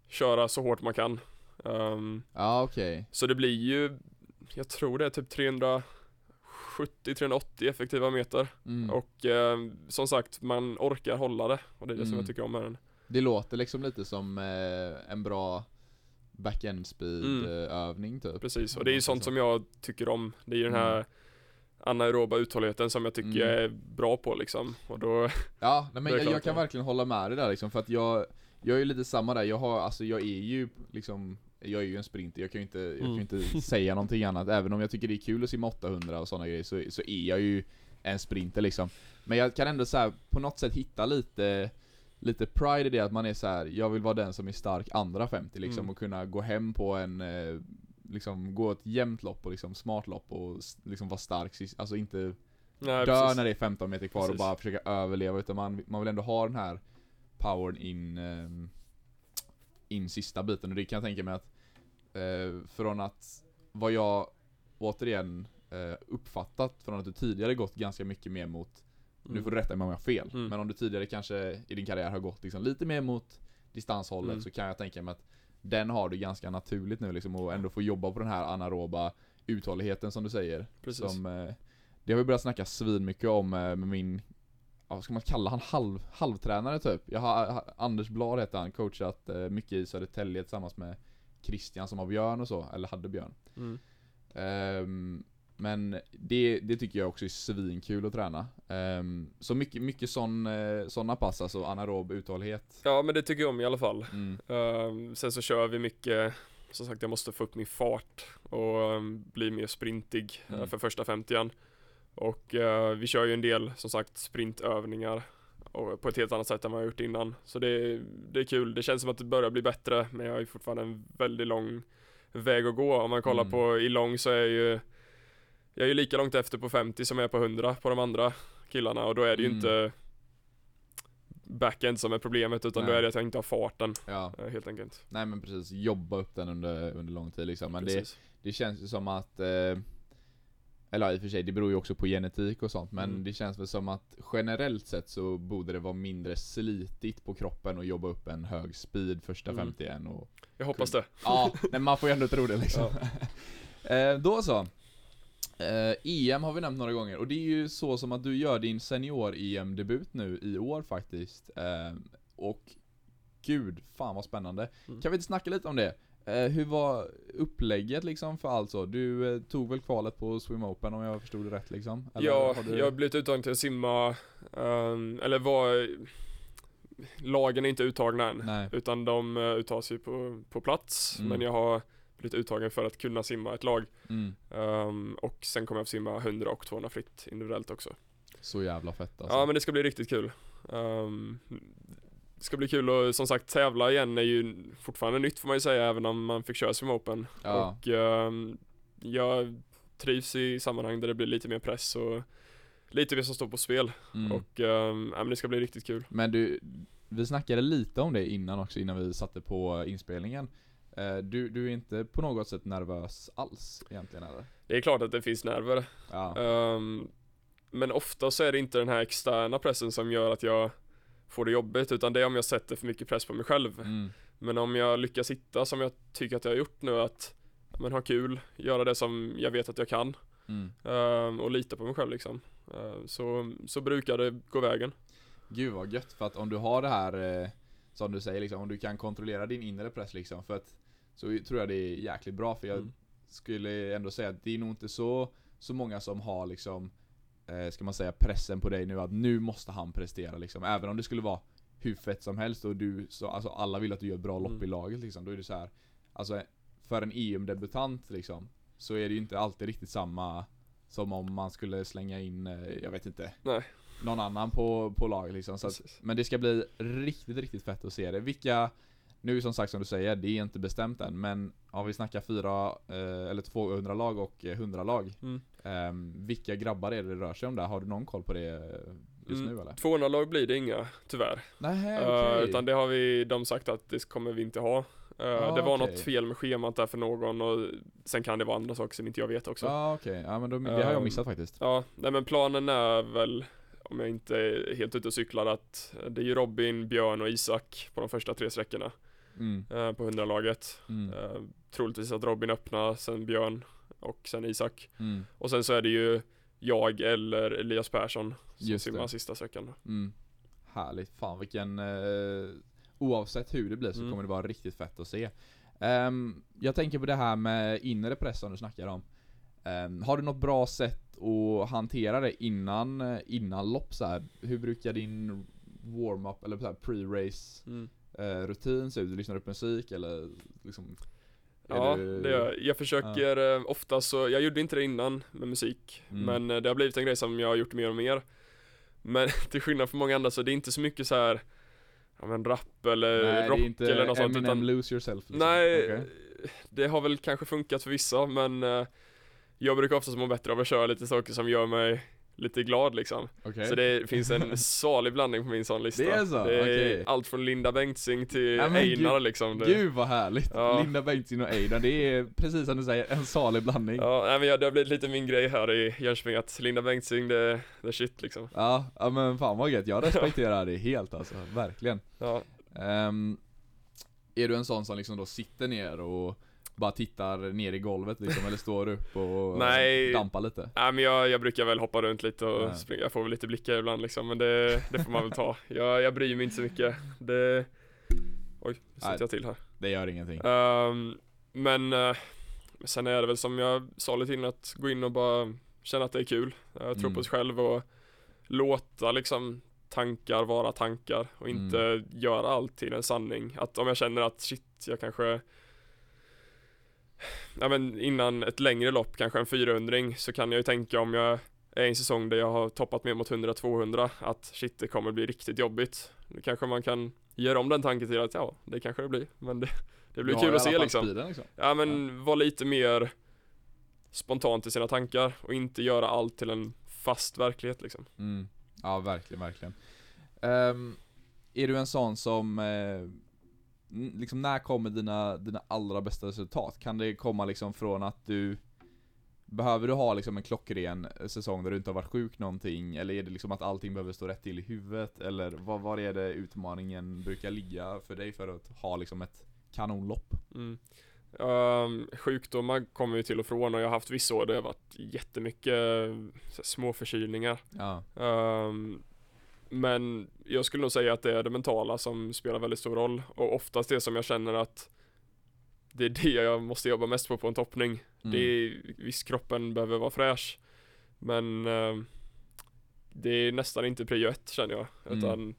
Speaker 2: köra så hårt man kan. Ehm,
Speaker 1: Ja, okej.
Speaker 2: så det blir ju, jag tror det är typ 370-380 effektiva meter.
Speaker 1: Mm.
Speaker 2: Och ehm, som sagt, man orkar hålla det. Och det är det som
Speaker 1: Mm.
Speaker 2: jag tycker om med den.
Speaker 1: Det låter liksom lite som eh, en bra back-end speed
Speaker 2: Mm.
Speaker 1: eh, övning typ.
Speaker 2: Precis, och det är ju sånt
Speaker 1: så.
Speaker 2: som jag tycker om. Det är ju den här
Speaker 1: Mm.
Speaker 2: Anaeroba uthålligheten som jag tycker
Speaker 1: Mm.
Speaker 2: jag är bra på liksom. Och då,
Speaker 1: Ja, nej, men jag, jag kan verkligen hålla med dig där liksom, för att jag, jag är ju lite samma där, jag har, alltså jag är ju liksom jag är ju en sprinter, jag kan ju inte, jag kan
Speaker 2: Mm.
Speaker 1: inte säga någonting annat, även om jag tycker det är kul att simma 800 och sådana grejer, så, så är jag ju en sprinter liksom. Men jag kan ändå så här, på något sätt hitta lite, lite pride i det att man är så här. jag vill vara den som är stark andra 50 liksom,
Speaker 2: Mm.
Speaker 1: och kunna gå hem på en, eh, liksom gå ett jämnt lopp och liksom smart lopp och liksom vara stark sist, alltså inte
Speaker 2: nej,
Speaker 1: dö
Speaker 2: precis.
Speaker 1: när det är 15 meter kvar och
Speaker 2: Precis.
Speaker 1: bara försöka överleva utan man, man vill ändå ha den här powern in ehm, in sista biten och det kan jag tänka mig att eh, från att vad jag återigen eh, uppfattat från att du tidigare gått ganska mycket mer mot nu
Speaker 2: Mm.
Speaker 1: får du rätta mig om jag har fel,
Speaker 2: Mm.
Speaker 1: men om du tidigare kanske i din karriär har gått liksom lite mer mot distanshållet
Speaker 2: Mm.
Speaker 1: så kan jag tänka mig att den har du ganska naturligt nu liksom och ändå få jobba på den här anaeroba uthålligheten som du säger.
Speaker 2: Precis.
Speaker 1: Som, eh, det har vi börjat snacka svin mycket om eh, med min, vad ska man kalla han, halv, halvtränare typ. Jag har, ha- Anders Blad heter han, coachat eh, mycket i Södertälje tillsammans med Christian som har Björn och så, eller hade Björn.
Speaker 2: Mm.
Speaker 1: Ehm, men det, det tycker jag också är svinkul att träna. Ehm, så mycket, mycket sån, eh, såna pass, alltså anaerob uthållighet.
Speaker 2: Ja men det tycker jag om i alla fall.
Speaker 1: Mm.
Speaker 2: Ehm, sen så kör vi mycket, som sagt jag måste få upp min fart och ehm, bli mer sprintig eh,
Speaker 1: Mm.
Speaker 2: för första 50 Och eh, vi kör ju en del som sagt sprintövningar och på ett helt annat sätt än vad jag gjort innan. Så det, det är kul, det känns som att det börjar bli bättre men jag har ju fortfarande en väldigt lång väg att gå. Om man kollar
Speaker 1: Mm.
Speaker 2: på i lång så är jag ju Jag är ju lika långt efter på 50 som jag är på 100 på de andra killarna och då är det ju
Speaker 1: Mm.
Speaker 2: inte backend som är problemet utan då
Speaker 1: Nej.
Speaker 2: är det att jag inte har farten
Speaker 1: Ja,
Speaker 2: eh, helt enkelt.
Speaker 1: nej men precis, jobba upp den under, under lång tid liksom. Men det, det känns ju som att eh, Eller ja, i och för sig, det beror ju också på genetik och sånt men
Speaker 2: Mm.
Speaker 1: det känns väl som att generellt sett så borde det vara mindre slitigt på kroppen och jobba upp en hög speed första
Speaker 2: Mm.
Speaker 1: 51 och
Speaker 2: Jag hoppas det.
Speaker 1: Ja, nej, man får ju ändå tro det liksom. eh, då så. Eh, EM har vi nämnt några gånger och det är ju så som att du gör din senior-EM-debut nu i år faktiskt. Eh, och gud, fan vad spännande.
Speaker 2: Mm.
Speaker 1: Kan vi inte snacka lite om det? Eh, hur var upplägget liksom för allt så? Du eh, tog väl kvalet på Swim Open om jag förstod det rätt liksom? Eller
Speaker 2: ja,
Speaker 1: du...
Speaker 2: jag har blivit uttagen till att simma, ehm, eller var Lagen är inte uttagna än,
Speaker 1: Nej.
Speaker 2: utan de uh, uttas ju på, på plats.
Speaker 1: Mm.
Speaker 2: Men jag har blivit uttagen för att kunna simma ett lag.
Speaker 1: Mm.
Speaker 2: Ehm, och sen kommer jag att simma 100 och 200 fritt individuellt också.
Speaker 1: Så jävla fett alltså.
Speaker 2: Ja men det ska bli riktigt kul. Ehm, det ska bli kul att som sagt tävla igen är ju fortfarande nytt får man ju säga även om man fick köra Swim Open.
Speaker 1: Ja.
Speaker 2: Och ehm, jag trivs i sammanhang där det blir lite mer press och lite mer som står på spel.
Speaker 1: Mm.
Speaker 2: Och ehm, ja, men det ska bli riktigt kul.
Speaker 1: Men du, vi snackade lite om det innan också, innan vi satte på inspelningen. Eh, Du, du är inte på något sätt nervös alls egentligen eller?
Speaker 2: Det är klart att det finns nerver.
Speaker 1: Ja.
Speaker 2: Ehm, men ofta så är det inte den här externa pressen som gör att jag får det jobbigt utan det är om jag sätter för mycket press på mig själv.
Speaker 1: Mm.
Speaker 2: Men om jag lyckas hitta som jag tycker att jag har gjort nu att men ha kul, göra det som jag vet att jag kan
Speaker 1: Mm.
Speaker 2: ehm, och lita på mig själv liksom. Ehm, så, så brukar det gå vägen.
Speaker 1: Gud vad gött, för att om du har det här, eh, som du säger liksom, om du kan kontrollera din inre press liksom, för att så tror jag det är jäkligt bra, för jag
Speaker 2: Mm.
Speaker 1: skulle ändå säga att det är nog inte så, så många som har liksom, eh, ska man säga, pressen på dig nu att nu måste han prestera liksom, även om det skulle vara hur fett som helst och du, så, alltså alla vill att du gör ett bra lopp
Speaker 2: Mm.
Speaker 1: i laget liksom, då är det så här. Alltså för en EM-debutant liksom, så är det ju inte alltid riktigt samma som om man skulle slänga in, eh, jag vet inte,
Speaker 2: Nej.
Speaker 1: Någon annan på, på laget liksom. Så att, men det ska bli riktigt, riktigt fett att se det. Vilka, Nu som sagt som du säger, det är inte bestämt än, men om vi snackar fyra, eh, eller 200 lag och eh, 100 lag.
Speaker 2: Mm.
Speaker 1: Eh, vilka grabbar är det det rör sig om där? Har du någon koll på det eh, just
Speaker 2: Mm.
Speaker 1: nu eller?
Speaker 2: 200 lag blir det inga, tyvärr.
Speaker 1: Nej,
Speaker 2: Eh,
Speaker 1: okej.
Speaker 2: utan det har vi, de sagt att det kommer vi inte ha. Eh,
Speaker 1: Ah,
Speaker 2: det var
Speaker 1: okej.
Speaker 2: något fel med schemat där för någon och sen kan det vara andra saker som inte jag vet också.
Speaker 1: Ja ah, okej, ja men då, det har jag
Speaker 2: Ehm,
Speaker 1: missat faktiskt.
Speaker 2: Ja, nej men planen är väl, om jag inte är helt ute och cyklar, att det är ju Robin, Björn och Isak på de första tre sträckorna
Speaker 1: Mm.
Speaker 2: eh, på 100-laget.
Speaker 1: Mm.
Speaker 2: Eh, troligtvis att Robin öppnar, sen Björn och sen Isak.
Speaker 1: Mm.
Speaker 2: Och sen så är det ju jag eller Elias Persson som
Speaker 1: Just
Speaker 2: simmar
Speaker 1: det.
Speaker 2: sista sträckan.
Speaker 1: Mm. Härligt, fan vilken eh, Oavsett hur det blir så
Speaker 2: Mm.
Speaker 1: kommer det vara riktigt fett att se Ehm, Jag tänker på det här med inre press som du snackar om Ehm, Har du något bra sätt att hantera det innan, eh, innan lopp så här? Hur brukar din warm-up eller pre-race
Speaker 2: Mm.
Speaker 1: eh, rutin se ut? Du lyssnar upp musik eller liksom
Speaker 2: Ja,
Speaker 1: du-
Speaker 2: det gör jag. Jag försöker eh, ofta så, jag gjorde inte det innan med musik,
Speaker 1: Mm.
Speaker 2: men det har blivit en grej som jag har gjort mer och mer. Men till skillnad från många andra så det är inte så mycket så här ja men rap eller
Speaker 1: Nej,
Speaker 2: rock
Speaker 1: inte
Speaker 2: eller något sånt
Speaker 1: Eminem
Speaker 2: utan
Speaker 1: lose yourself liksom.
Speaker 2: Nej,
Speaker 1: Okej.
Speaker 2: det har väl kanske funkat för vissa men jag brukar oftast må bättre av att köra lite saker som gör mig lite glad liksom.
Speaker 1: Okej.
Speaker 2: Så det finns en salig blandning på min sån lista.
Speaker 1: Det är så?
Speaker 2: Det är
Speaker 1: Okej.
Speaker 2: allt från Linda Bengtzing till
Speaker 1: Ja,
Speaker 2: Einar
Speaker 1: gud-
Speaker 2: liksom. Det,
Speaker 1: Gud vad härligt!
Speaker 2: Ja.
Speaker 1: Linda Bengtzing och Aidan, det är precis som du säger, en salig blandning. Ja,
Speaker 2: Ja, nej, men jag, det har blivit lite min grej här i Jönköping att Linda Bengtzing det, det är shit liksom.
Speaker 1: ja, men fan vad gött, jag respekterar det helt alltså, verkligen.
Speaker 2: Ja,
Speaker 1: Ehm, är du en sån som liksom då sitter ner och bara tittar ner i golvet liksom, eller står upp och
Speaker 2: Nej.
Speaker 1: dampar lite?
Speaker 2: nej men jag, jag brukar väl hoppa runt lite och
Speaker 1: Ja.
Speaker 2: springa, jag får väl lite blickar ibland liksom men det, det får man väl ta. Jag, jag bryr mig inte så mycket. Det... Oj, nu
Speaker 1: Nej.
Speaker 2: sitter jag till här.
Speaker 1: Det gör ingenting.
Speaker 2: Ehm, men eh, sen är det väl som jag sa lite innan att gå in och bara känna att det är kul. Jag tror
Speaker 1: Mm.
Speaker 2: på sig själv och låta liksom tankar vara tankar och inte
Speaker 1: Mm.
Speaker 2: göra allt till en sanning. Att om jag känner att shit, jag kanske Ja men innan ett längre lopp, kanske en 400 så kan jag ju tänka om jag är i en säsong där jag har toppat ner mot 100-200 att shit det kommer bli riktigt jobbigt. Då kanske man kan göra om den tanken till att ja, det kanske det blir. Men det, det blir
Speaker 1: har
Speaker 2: kul att se liksom.
Speaker 1: liksom.
Speaker 2: Ja men vara lite mer spontant i sina tankar och inte göra allt till en fast verklighet liksom.
Speaker 1: Mm. Ja, verkligen, verkligen. Ehm, är du en sån som, n- liksom när kommer dina, dina allra bästa resultat? Kan det komma liksom från att du Behöver du ha liksom en klockren säsong där du inte har varit sjuk någonting? Eller är det liksom att allting behöver stå rätt till i huvudet? Eller vad, var är det utmaningen brukar ligga för dig för att ha liksom ett kanonlopp?
Speaker 2: Mm. Um, sjukdomar kommer ju till och från och jag har haft vissa år där det har varit jättemycket eh, så här små förkylningar.
Speaker 1: Ja.
Speaker 2: Ehm, men jag skulle nog säga att det är det mentala som spelar väldigt stor roll och oftast det som jag känner att det är det jag måste jobba mest på på en toppning.
Speaker 1: Mm.
Speaker 2: Det är, visst kroppen behöver vara fräsch men ehm, det är nästan inte prio ett känner jag
Speaker 1: Mm.
Speaker 2: utan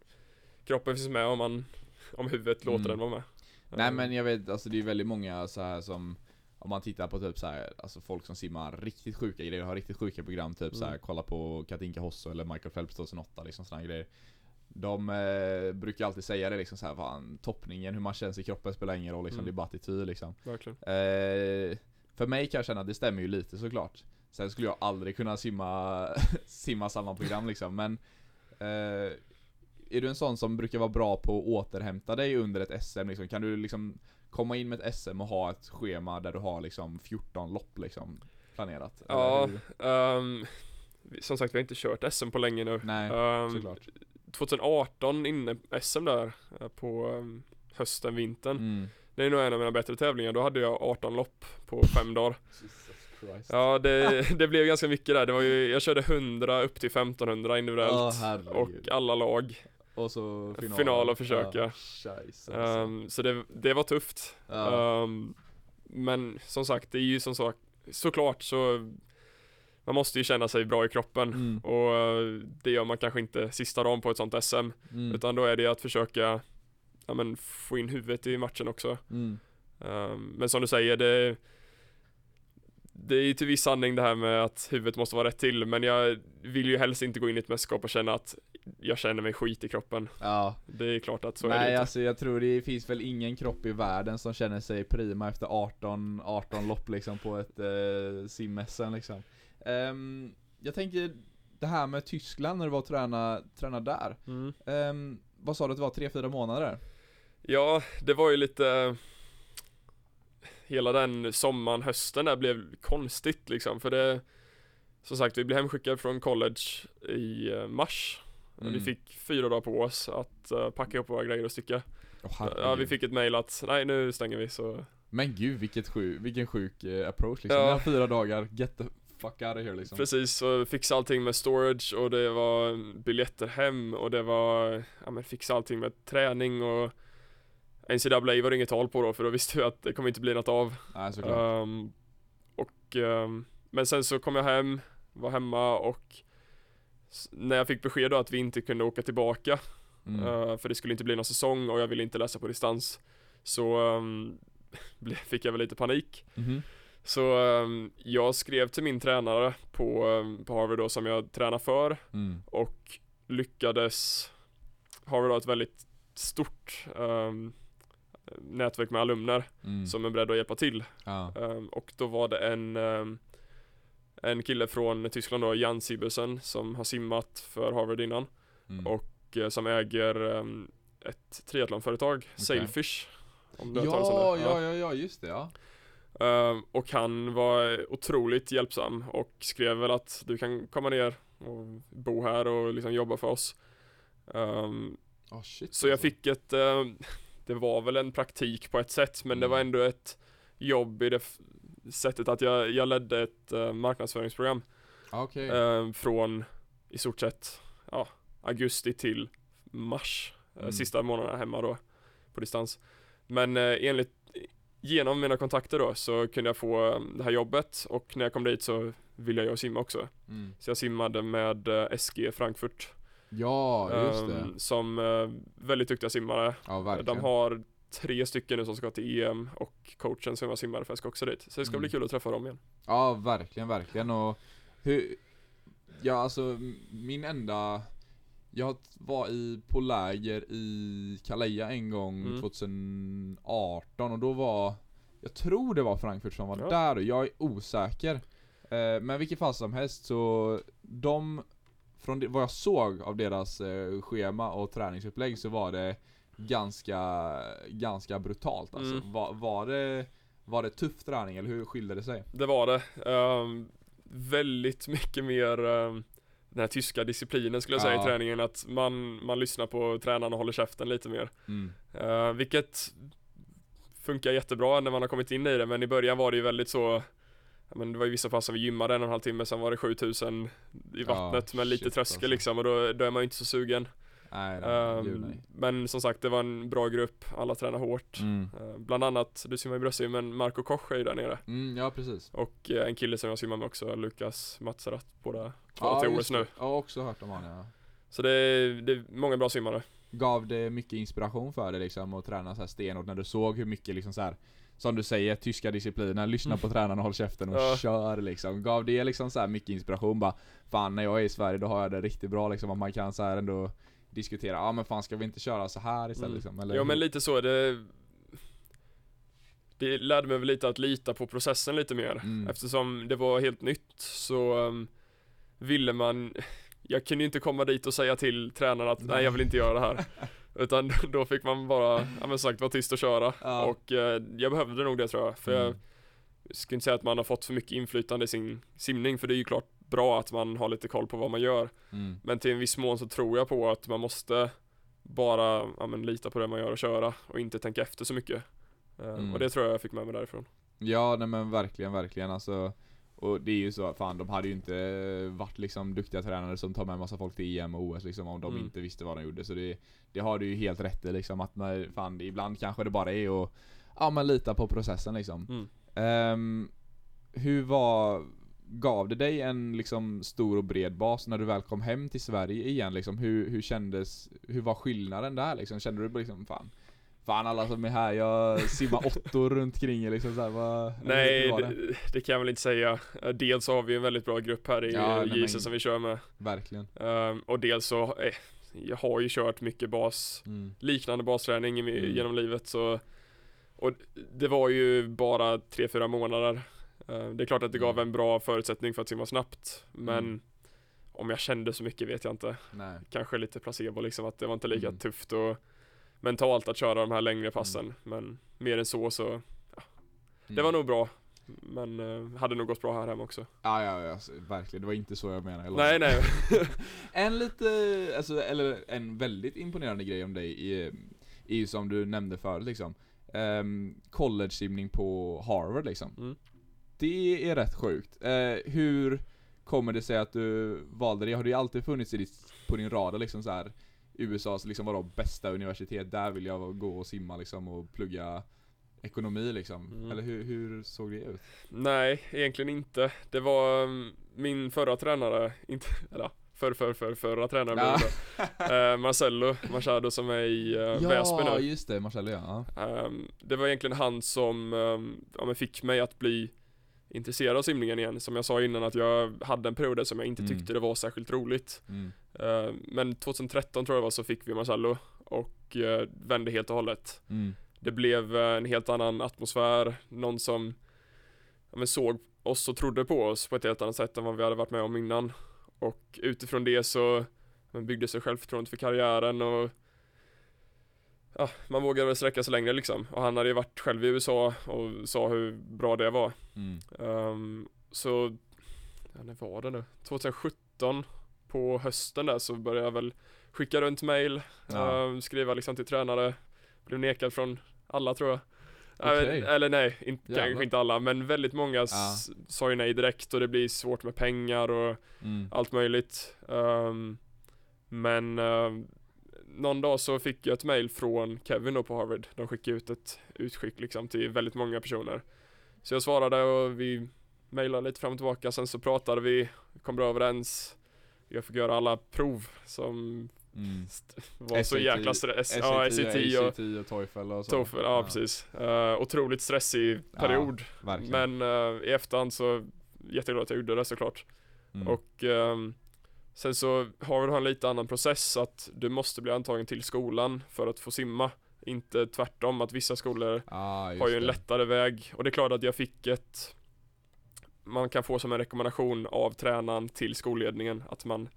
Speaker 2: kroppen finns med om man om huvudet låter
Speaker 1: Mm.
Speaker 2: den vara med.
Speaker 1: Nej
Speaker 2: Ehm,
Speaker 1: men jag vet, alltså det är väldigt många så här som Om man tittar på typ så här, alltså folk som simmar riktigt sjuka grejer, har riktigt sjuka program typ så här,
Speaker 2: Mm.
Speaker 1: kolla på Katinka Hosso eller Michael Phelps 2008 liksom sådana grejer De eh, brukar alltid säga det liksom så här, fan toppningen, hur man känns i kroppen spelar ingen roll liksom,
Speaker 2: Mm.
Speaker 1: det är bara attityd liksom
Speaker 2: Verkligen.
Speaker 1: eh, För mig kan jag känna att det stämmer ju lite såklart Sen skulle jag aldrig kunna simma, simma samma program liksom men eh, Är du en sån som brukar vara bra på att återhämta dig under ett SM liksom? Kan du liksom komma in med ett SM och ha ett schema där du har liksom 14 lopp liksom planerat?
Speaker 2: Ja, vi- som sagt vi har inte kört SM på länge nu.
Speaker 1: Nej,
Speaker 2: Ehm,
Speaker 1: såklart
Speaker 2: 2018 inne SM där eh, på ehm, hösten, vintern.
Speaker 1: mm.
Speaker 2: Det är nog en av mina bättre tävlingar. Då hade jag 18 lopp på fem dagar.
Speaker 1: Christ
Speaker 2: Ja, det, det blev ganska mycket där. Det var ju, jag körde 100 upp till 1500 individuellt.
Speaker 1: Herregud.
Speaker 2: och alla lag.
Speaker 1: Och så final,
Speaker 2: final och försöka.
Speaker 1: Ja.
Speaker 2: Ehm, så det, det var tufft.
Speaker 1: ja.
Speaker 2: Ehm, men som sagt, det är ju som sagt, såklart så man måste ju känna sig bra i kroppen.
Speaker 1: Mm.
Speaker 2: Och eh, det gör man kanske inte sista dagen på ett sånt SM.
Speaker 1: Mm.
Speaker 2: Utan då är det att försöka ja, men, få in huvudet i matchen också.
Speaker 1: Mm.
Speaker 2: Ehm, men som du säger, det det är ju till viss sanning det här med att huvudet måste vara rätt till men jag vill ju helst inte gå in i ett mästerskap och känna att jag känner mig skit i kroppen.
Speaker 1: Ja.
Speaker 2: Det är klart att så är det
Speaker 1: Nej alltså jag tror det finns väl ingen kropp i världen som känner sig prima efter 18, 18 lopp liksom på ett eh, sim liksom. Ehm, jag tänker det här med Tyskland när du var och träna, träna där.
Speaker 2: Mm.
Speaker 1: Ehm, vad sa du att det var? 3-4 månader?
Speaker 2: Ja, det var ju lite Hela den sommaren, hösten där blev konstigt liksom för det Som sagt, vi blev hemskickade från college i eh, mars
Speaker 1: Mm.
Speaker 2: Vi fick fyra dagar på oss att eh, packa ihop våra grejer och sticka
Speaker 1: Åh,
Speaker 2: Ja, vi fick ett mail att nej nu stänger vi så
Speaker 1: Men gud vilket sjuk, vilken sjuk eh, approach liksom.
Speaker 2: Ja.
Speaker 1: Fyra dagar, get the fuck out of here liksom.
Speaker 2: Precis, så fixa allting med storage och det var biljetter hem och det var Ja men fixa allting med träning och NCAA var det inget tal på då för då visste vi att det kommer inte bli något av
Speaker 1: Nej såklart.
Speaker 2: Ehm, och, ehm, men sen så kom jag hem, var hemma och när jag fick besked då att vi inte kunde åka tillbaka,
Speaker 1: Mm.
Speaker 2: eh, för det skulle inte bli någon säsong och jag ville inte läsa på distans, så ble- fick jag väl lite panik.
Speaker 1: Mhm.
Speaker 2: Så ehm, jag skrev till min tränare på, ehm, på Harvard då som jag tränar för
Speaker 1: Mm.
Speaker 2: och lyckades Harvard har ett väldigt stort ehm, nätverk med alumner
Speaker 1: Mm.
Speaker 2: som är beredda att hjälpa till.
Speaker 1: Ja.
Speaker 2: Ehm, och då var det en ehm, En kille från Tyskland då, Jan Sibussen, som har simmat för Harvard innan
Speaker 1: Mm.
Speaker 2: och eh, som äger ehm, ett triathlonföretag, Sailfish. Om du
Speaker 1: Ja, ja, ja, ja, just det ja.
Speaker 2: Ehm, och han var otroligt hjälpsam och skrev väl att du kan komma ner och bo här och liksom jobba för oss. Ehm,
Speaker 1: Oh, shit,
Speaker 2: så jag
Speaker 1: alltså.
Speaker 2: fick ett, eh, det var väl en praktik på ett sätt men det var
Speaker 1: Mm.
Speaker 2: ändå ett jobb i det sättet att jag, jag ledde ett eh, marknadsföringsprogram
Speaker 1: Ah, Okej.
Speaker 2: eh, från i stort sett ja, augusti till mars, eh,
Speaker 1: Mm.
Speaker 2: sista månaderna hemma då på distans. Men enligt, genom mina kontakter då så kunde jag få det här jobbet och när jag kom dit så ville jag simma också.
Speaker 1: Mm.
Speaker 2: Så jag simmade med SG Frankfurt
Speaker 1: Ja, just det.
Speaker 2: ehm, som eh, väldigt duktiga simmare.
Speaker 1: Ja, verkligen.
Speaker 2: De har tre stycken nu som ska till EM och coachen som jag simmade för ska också dit. Så det ska
Speaker 1: Mm.
Speaker 2: bli kul att träffa dem igen.
Speaker 1: Ja, verkligen, verkligen och hur, ja alltså min enda, jag var i, på läger i Calais en gång
Speaker 2: Mm.
Speaker 1: 2018 och då var, jag tror det var Frankfurt som var
Speaker 2: Ja.
Speaker 1: där och jag är osäker. Eh, men vilket fall som helst så, de, från vad jag såg av deras eh, schema och träningsupplägg så var det ganska, ganska brutalt alltså.
Speaker 2: Mm.
Speaker 1: Var, var det var det tuff träning eller hur skilde det sig?
Speaker 2: Det var det. Ehm, väldigt mycket mer ehm, den här tyska disciplinen skulle jag säga
Speaker 1: Ja.
Speaker 2: i träningen. Att man, man lyssnar på tränaren och håller käften lite mer.
Speaker 1: Mm.
Speaker 2: Uh, vilket funkar jättebra när man har kommit in i det. Men i början var det ju väldigt så men det var ju vissa pass som vi gymmade en och en halv timme, sen var det 7000 i vattnet med lite
Speaker 1: shit,
Speaker 2: tröskel
Speaker 1: alltså.
Speaker 2: liksom och då, då är man ju inte så sugen.
Speaker 1: Nej, nej, gud nej.
Speaker 2: men som sagt, det var en bra grupp, alla tränar hårt.
Speaker 1: Mm.
Speaker 2: Eh, bland annat, du simmar i bröstsim, men Marco Koch är ju där nere.
Speaker 1: Mm, ja precis.
Speaker 2: Och eh, en kille som jag simmar med också, Lukas Matsarat, båda två
Speaker 1: Ja,
Speaker 2: till OS nu.
Speaker 1: Jag har också hört om honom ja.
Speaker 2: Så det är, det är många bra simmare.
Speaker 1: Gav det mycket inspiration för dig liksom att träna så här stenhårt när du såg hur mycket liksom så här som du säger, tyska discipliner, lyssna på tränaren och håll käften och
Speaker 2: Mm. Ja.
Speaker 1: kör liksom. Gav det liksom så här mycket inspiration bara Fan när jag är i Sverige då har jag det riktigt bra liksom, att man kan så här ändå diskutera, ja men fan ska vi inte köra så här istället
Speaker 2: Mm.
Speaker 1: liksom? Eller
Speaker 2: Ja men lite så, det Det lärde mig väl lite att lita på processen lite mer
Speaker 1: Mm.
Speaker 2: Eftersom det var helt nytt så um, ville man Jag kunde ju inte komma dit och säga till tränaren att Nej. jag vill inte göra det här Utan då fick man bara, ja men sagt, vara tyst och köra
Speaker 1: Ja.
Speaker 2: Och eh, jag behövde nog det tror jag För jag
Speaker 1: Mm.
Speaker 2: skulle inte säga att man har fått för mycket inflytande i sin simning För det är ju klart bra att man har lite koll på vad man gör
Speaker 1: Mm.
Speaker 2: Men till en viss mån så tror jag på att man måste bara ja, men, lita på det man gör och köra och inte tänka efter så mycket. Eh,
Speaker 1: Mm.
Speaker 2: Och det tror jag jag fick med mig därifrån.
Speaker 1: Ja nej men verkligen, verkligen alltså Och det är ju så, fan de hade ju inte varit liksom duktiga tränare som tar med massa folk till EM och OS liksom om de
Speaker 2: Mm.
Speaker 1: inte visste vad de gjorde så det Det har du ju helt rätt i liksom att när, fan ibland kanske det bara är att Ja men lita på processen liksom
Speaker 2: Mm.
Speaker 1: Ehm, Hur var Gav det dig en liksom stor och bred bas när du väl kom hem till Sverige igen liksom? Hur, hur kändes Hur var skillnaden där liksom? Kände du liksom fan Fan alla som är här, jag simmar åttor runt kring er liksom så här, vad,
Speaker 2: Nej,
Speaker 1: var
Speaker 2: det, det kan jag väl inte säga. Eh, Dels har vi en väldigt bra grupp här i
Speaker 1: Ja,
Speaker 2: JC som vi kör med.
Speaker 1: Verkligen.
Speaker 2: Ehm, och dels så, eh, jag har ju kört mycket bas,
Speaker 1: Mm.
Speaker 2: liknande basträning
Speaker 1: Mm.
Speaker 2: genom livet så Och det var ju bara 3-4 månader. Ehm, det är klart att det gav
Speaker 1: Mm.
Speaker 2: en bra förutsättning för att simma snabbt, men
Speaker 1: Mm.
Speaker 2: om jag kände så mycket vet jag inte.
Speaker 1: Nej.
Speaker 2: Kanske lite placebo liksom, att det var inte lika
Speaker 1: Mm.
Speaker 2: tufft och mentalt att köra de här längre passen, men mer än så så det
Speaker 1: Mm.
Speaker 2: var nog bra. Men eh, hade nog gått bra här hemma också.
Speaker 1: Ja, ja, ja, alltså, verkligen. Det var inte så jag menade. eller?
Speaker 2: Nej, nej.
Speaker 1: En lite, alltså, eller en väldigt imponerande grej om dig är, är ju som du nämnde förut liksom. Um, College-simning på Harvard liksom.
Speaker 2: Mm.
Speaker 1: Det är rätt sjukt. Eh, hur kommer det sig att du valde det? Har det alltid funnits i ditt, på din radar liksom så här USAs liksom vadå bästa universitet, där vill jag gå och simma liksom och plugga ekonomi liksom.
Speaker 2: Mm.
Speaker 1: Eller hur, hur såg det ut?
Speaker 2: Nej, egentligen inte. Det var mm, min förra tränare, inte, eller ja, för, för, för, förra tränare
Speaker 1: Ja.
Speaker 2: blev det. Eh, Marcello Machado som är i uh, Väsby
Speaker 1: ja,
Speaker 2: nu.
Speaker 1: just det, Marcello ja. ja.
Speaker 2: Ehm, det var egentligen han som ehm, ja, fick mig att bli intresserad av simningen igen. Som jag sa innan att jag hade en period som jag inte
Speaker 1: Mm.
Speaker 2: tyckte det var särskilt roligt.
Speaker 1: Mm.
Speaker 2: Ehm, men 2013 tror jag det var så fick vi Marcello och eh, vände helt och hållet.
Speaker 1: Mm.
Speaker 2: Det blev eh, en helt annan atmosfär, någon som ja, men såg oss och trodde på oss på ett helt annat sätt än vad vi hade varit med om innan. Och utifrån det så men byggde sig självförtroendet för karriären och ja, man vågade väl sträcka sig längre liksom. Och han hade ju varit själv i USA och sa hur bra det var.
Speaker 1: Mm.
Speaker 2: Ehm, så, ja, när var det nu? 2017 på hösten där så började jag väl skicka runt mail,
Speaker 1: Ja.
Speaker 2: ehm, skriva liksom till tränare, blev nekad från alla tror jag. Äh, eller nej, inte,
Speaker 1: Jävlar.
Speaker 2: kanske inte alla, men väldigt många s- sa ju nej direkt och det blir svårt med pengar och
Speaker 1: Mm.
Speaker 2: allt möjligt. Ehm, men ehm, någon dag så fick jag ett mail från Kevin då på Harvard. De skickade ut ett utskick liksom till väldigt många personer. Så jag svarade och vi mejlade lite fram och tillbaka. Sen så pratade vi, kom bra överens. Jag fick göra alla prov som
Speaker 1: Mm.
Speaker 2: var så jäkla stress. Ja, SAT och
Speaker 1: och TOEFL och så.
Speaker 2: TOEFL, ja, precis. Uh, otroligt stressig period.
Speaker 1: Verkligen.
Speaker 2: Men eh, i efterhand så jätteglad att jag gjorde det såklart.
Speaker 1: Mm.
Speaker 2: Och ehm, sen så har du en lite annan process att du måste bli antagen till skolan för att få simma. Inte tvärtom att vissa skolor
Speaker 1: ah,
Speaker 2: har ju en
Speaker 1: det.
Speaker 2: lättare väg. Och det är klart att jag fick ett man kan få som en rekommendation av tränaren till skolledningen att man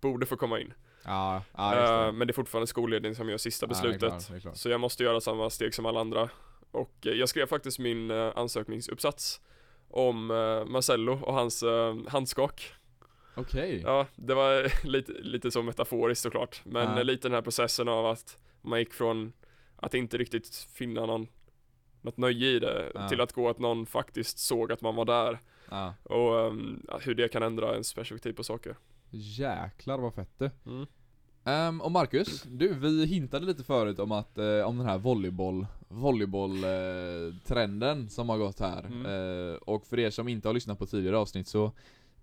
Speaker 2: borde få komma in.
Speaker 1: Ja, ja det.
Speaker 2: Eh, men det är fortfarande skolledningen som gör sista
Speaker 1: Ja, det är
Speaker 2: beslutet.
Speaker 1: klart, det är klart.
Speaker 2: Så jag måste göra samma steg som alla andra. Och eh, jag skrev faktiskt min eh, ansökningsuppsats om Marcello och hans handskak.
Speaker 1: Okej.
Speaker 2: Ja, det var lite, lite så metaforiskt såklart. Men
Speaker 1: Ja.
Speaker 2: lite den här processen av att man gick från att inte riktigt finna någon något nöje i det
Speaker 1: Ja.
Speaker 2: till att gå att någon faktiskt såg att man var där
Speaker 1: Ja.
Speaker 2: och ehm, hur det kan ändra ens perspektiv på saker.
Speaker 1: Jäklar vad fett du.
Speaker 2: Mm.
Speaker 1: Ehm, och Marcus, du, vi hintade lite förut om att, eh, om den här volleyboll, volleyboll eh, trenden som har gått här.
Speaker 2: Mm.
Speaker 1: Eh, och för er som inte har lyssnat på tidigare avsnitt så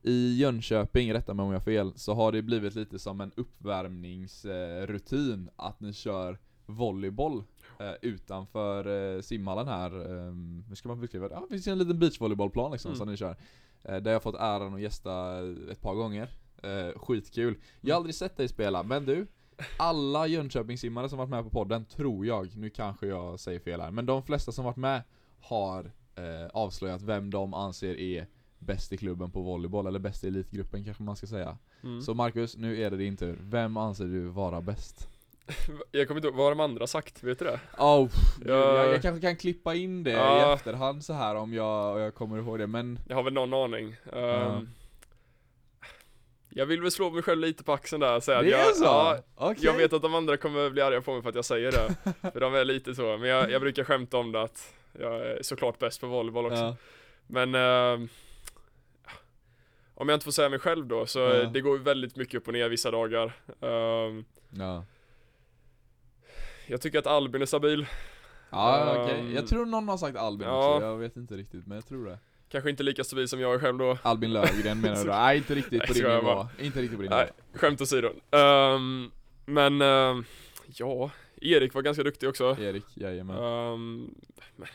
Speaker 1: i Jönköping, rätta mig om jag har fel, så har det blivit lite som en uppvärmningsrutin att ni kör volleyboll eh, utanför eh, simhallen här. Eh, hur ska man beskriva det? Ja, det finns en liten beachvolleybollplan liksom
Speaker 2: Mm.
Speaker 1: som ni kör. Eh, där jag har fått äran att gästa ett par gånger. Eh, skitkul. Jag har aldrig sett dig spela, men du alla Jönköpingssimmare som varit med på podden, tror jag, nu kanske jag säger fel här, men de flesta som varit med har eh, avslöjat vem de anser är bäst i klubben på volleyboll, eller bäst i elitgruppen kanske man ska säga.
Speaker 2: Mm.
Speaker 1: Så Marcus, nu är det din tur. Vem anser du vara bäst?
Speaker 2: Jag kommer inte ihåg, vad har de andra sagt? Vet du det?
Speaker 1: Oh,
Speaker 2: Jag-
Speaker 1: jag, jag kanske kan klippa in det i
Speaker 2: Ja.
Speaker 1: efterhand så här om jag, jag kommer ihåg det, men
Speaker 2: Jag har väl någon aning. Ehm,
Speaker 1: Ja.
Speaker 2: Jag vill väl slå mig själv lite på axeln där och säga att jag,
Speaker 1: är så?
Speaker 2: Ja,
Speaker 1: Okej.
Speaker 2: jag vet att de andra kommer bli arga på mig för att jag säger det. för de är lite så, men jag, jag brukar skämta om det att jag är såklart bäst på volleyboll också.
Speaker 1: Ja.
Speaker 2: Men ehm, om jag inte får säga mig själv då, så
Speaker 1: Ja.
Speaker 2: det går väldigt mycket upp och ner vissa dagar. Ehm,
Speaker 1: Ja,
Speaker 2: jag tycker att Albin är stabil.
Speaker 1: ja okej.
Speaker 2: Ehm,
Speaker 1: Jag tror någon har sagt Albin
Speaker 2: ja.
Speaker 1: också, jag vet inte riktigt, men jag tror det.
Speaker 2: Kanske inte lika stabil som jag är själv då.
Speaker 1: Albin Lövgren menar du då? Nej, inte riktigt på din nivå.
Speaker 2: bara.
Speaker 1: Inte riktigt på din
Speaker 2: Nej,
Speaker 1: nivå.
Speaker 2: skämt åsido. Ehm, men ehm, ja, Erik var ganska duktig också.
Speaker 1: Erik, jajamän.
Speaker 2: Um,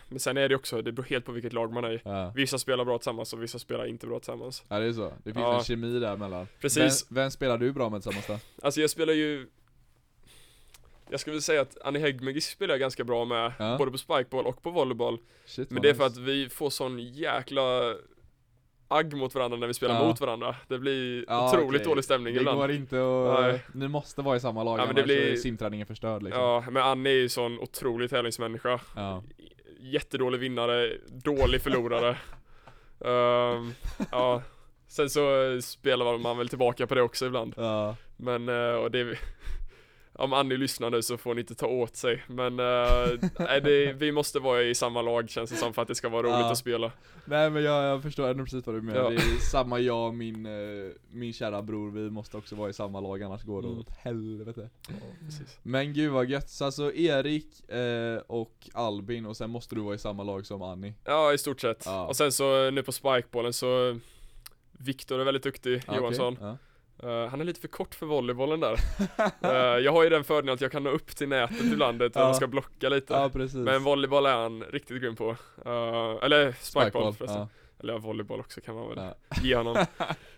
Speaker 2: men sen är det också, det beror helt på vilket lag man är i.
Speaker 1: Ja.
Speaker 2: Vissa spelar bra tillsammans och vissa spelar inte bra tillsammans.
Speaker 1: ja, det är så. Det finns
Speaker 2: Ja.
Speaker 1: en kemi där mellan.
Speaker 2: Precis.
Speaker 1: Vem, vem spelar du bra med tillsammans då?
Speaker 2: Alltså jag spelar ju Jag skulle vilja säga att Annie Häggmegis spelar jag ganska bra med,
Speaker 1: Ja.
Speaker 2: både på spikeball och på volleyboll.
Speaker 1: Shit,
Speaker 2: Men det är för att vi får sån jäkla agg mot varandra när vi spelar
Speaker 1: Ja.
Speaker 2: mot varandra. Det blir
Speaker 1: Ja,
Speaker 2: otroligt
Speaker 1: okej.
Speaker 2: dålig stämning
Speaker 1: Det
Speaker 2: ibland.
Speaker 1: går inte att...
Speaker 2: Nej.
Speaker 1: Ni måste vara i samma lag,
Speaker 2: Ja,
Speaker 1: annars
Speaker 2: det blir-
Speaker 1: är simträningen förstörd liksom.
Speaker 2: Ja, men Annie är ju sån otrolig tävlingsmänniska.
Speaker 1: Ja.
Speaker 2: Jättedålig vinnare, dålig förlorare. Ehm, ja, sen så spelar man väl tillbaka på det också ibland.
Speaker 1: Ja.
Speaker 2: Men, eh, och det om Annie lyssnar nu så får ni inte ta åt sig Men eh, nej, det, vi måste vara i samma lag känns det som för att det ska vara roligt
Speaker 1: Ja.
Speaker 2: att spela
Speaker 1: Nej men jag, jag förstår ändå precis vad du menar.
Speaker 2: Ja.
Speaker 1: Det är samma jag och min, eh, min kära bror, vi måste också vara i samma lag annars går det
Speaker 2: Mm.
Speaker 1: åt helvete.
Speaker 2: Precis.
Speaker 1: Men gud vad gött, så alltså Erik eh, och Albin och sen måste du vara i samma lag som Annie.
Speaker 2: Ja i stort sett
Speaker 1: Ja.
Speaker 2: Och sen så nu på spikebollen så Viktor är väldigt duktig,
Speaker 1: Ja,
Speaker 2: Johansson
Speaker 1: okej. Ja.
Speaker 2: Eh, Han är lite för kort för volleybollen där Eh, Jag har ju den fördelen att jag kan nå upp till nätet ibland när
Speaker 1: Ja.
Speaker 2: man ska blocka lite
Speaker 1: ja.
Speaker 2: Men volleyboll är han riktigt grym på Eh, Eller Spikeball, förresten
Speaker 1: ja.
Speaker 2: Eller ja, volleyboll också kan man väl
Speaker 1: Ja.
Speaker 2: ge honom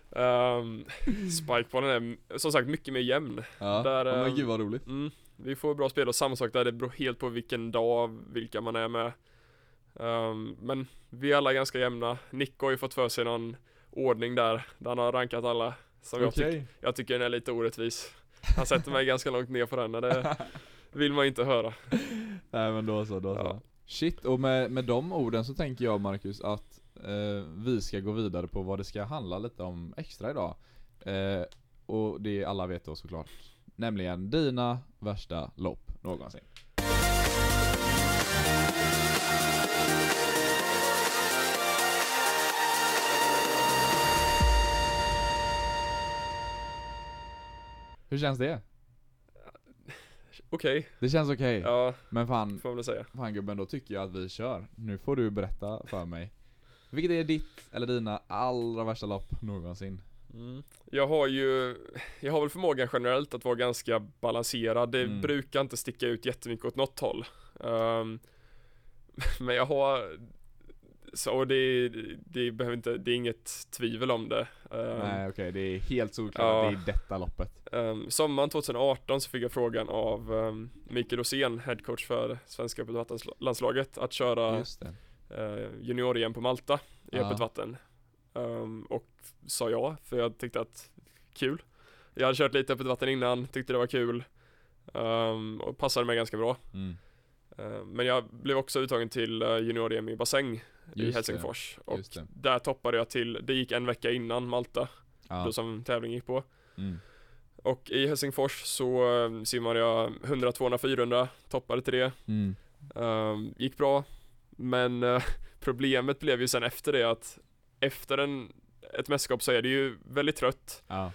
Speaker 2: um, Spikebollen är som sagt mycket mer jämn
Speaker 1: Ja.
Speaker 2: Där,
Speaker 1: ja, men
Speaker 2: ehm,
Speaker 1: gud vad roligt.
Speaker 2: mm, Vi får bra spel och samma sak där, det beror helt på vilken dag, vilka man är med Ehm, Men vi är alla ganska jämna Nick har ju fått för sig någon ordning där, där han har rankat alla Som jag, tyck, jag tycker den är lite orättvis Han sätter mig ganska långt ner på den och det vill man inte höra
Speaker 1: Nej men då så, då så.
Speaker 2: Ja.
Speaker 1: Shit, och med, med de orden så tänker jag Marcus att eh, vi ska gå vidare på vad det ska handla lite om extra idag. Eh, och det alla vet då såklart. Nämligen dina värsta lopp någonsin. Hur känns det?
Speaker 2: Okej,
Speaker 1: Det känns okej.
Speaker 2: ja
Speaker 1: Men fan,
Speaker 2: får man väl säga
Speaker 1: Fan gubben, då tycker jag att vi kör. Nu får du berätta för mig. Vilket är ditt, eller dina, allra värsta lopp någonsin?
Speaker 2: Mm. Jag har ju, jag har väl förmågan generellt att vara ganska balanserad. Det
Speaker 1: Mm.
Speaker 2: brukar inte sticka ut jättemycket åt något håll. Ehm, men jag har, så och det, det behöver inte, det är inget tvivel om det. Ehm,
Speaker 1: Nej okej, det är helt solklart
Speaker 2: Ja.
Speaker 1: att det är detta loppet.
Speaker 2: ehm, sommaren 2018 så fick jag frågan av um, Mikael Rosén, headcoach för svenska öppet vattenslandslaget, att köra uh, junior-EM på Malta i
Speaker 1: Ja.
Speaker 2: öppet vatten. Ehm, och sa ja, för jag tyckte att kul. Jag hade kört lite öppet vatten innan, tyckte det var kul. Ehm, och passade mig ganska bra.
Speaker 1: Mm.
Speaker 2: Ehm, men jag blev också uttagen till uh, junior-EM i bassäng i Helsingfors. Och
Speaker 1: det.
Speaker 2: där toppade jag till, det gick en vecka innan Malta,
Speaker 1: Ja.
Speaker 2: då som tävling gick på.
Speaker 1: Mm.
Speaker 2: Och i Helsingfors så um, simmade jag 100, 200, 400, toppade till det.
Speaker 1: Mm.
Speaker 2: Ehm, gick bra, men eh, problemet blev ju sen efter det att efter en, ett mästerskap så är det ju väldigt trött.
Speaker 1: Ja.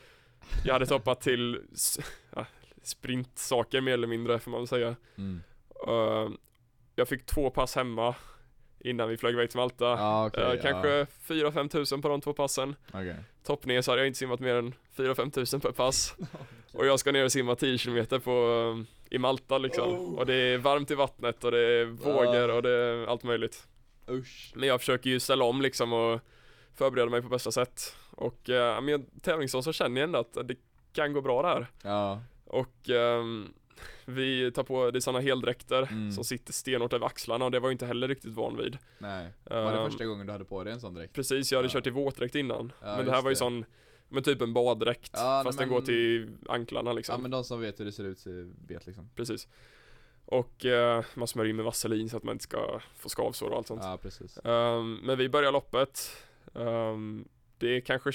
Speaker 2: Jag hade toppat till ja, sprintsaker mer eller mindre får man väl säga.
Speaker 1: Mm.
Speaker 2: Ehm, jag fick två pass hemma innan vi flög iväg till Malta.
Speaker 1: Ja okej.
Speaker 2: Eh, kanske 4-5 tusen på de två passen.
Speaker 1: Ja. Okej.
Speaker 2: Toppner så hade jag inte simmat mer än 4-5 tusen per pass. Och jag ska ner och simma 10 kilometer på, eh, i Malta liksom.
Speaker 1: Oh.
Speaker 2: Och det är varmt i vattnet och det är vågor och det är allt möjligt.
Speaker 1: Usch.
Speaker 2: Men jag försöker ju ställa om liksom och förbereda mig på bästa sätt. Och eh, men jag- tävlingsdag så känner jag ändå att det kan gå bra där.
Speaker 1: Ja.
Speaker 2: Och ehm, vi tar på, det sådana heldräkter
Speaker 1: Mm.
Speaker 2: som sitter stenhårt över axlarna och det var jag inte heller riktigt van vid.
Speaker 1: Nej. Var det
Speaker 2: Ehm,
Speaker 1: första gången du hade på dig en sån dräkt?
Speaker 2: Precis, jag hade
Speaker 1: Ja.
Speaker 2: kört i våtdräkt innan.
Speaker 1: Ja,
Speaker 2: men det här var ju
Speaker 1: det.
Speaker 2: sån, men typ en baddräkt.
Speaker 1: Ja,
Speaker 2: fast
Speaker 1: nej,
Speaker 2: den
Speaker 1: men-
Speaker 2: går till anklarna liksom.
Speaker 1: Ja men de som vet hur det ser ut vet liksom.
Speaker 2: Precis. Och eh, man smörjer in med vaselin så att man inte ska få skavsår och allt sånt.
Speaker 1: Ja precis.
Speaker 2: Ehm, men vi börjar loppet. Ehm, det är kanske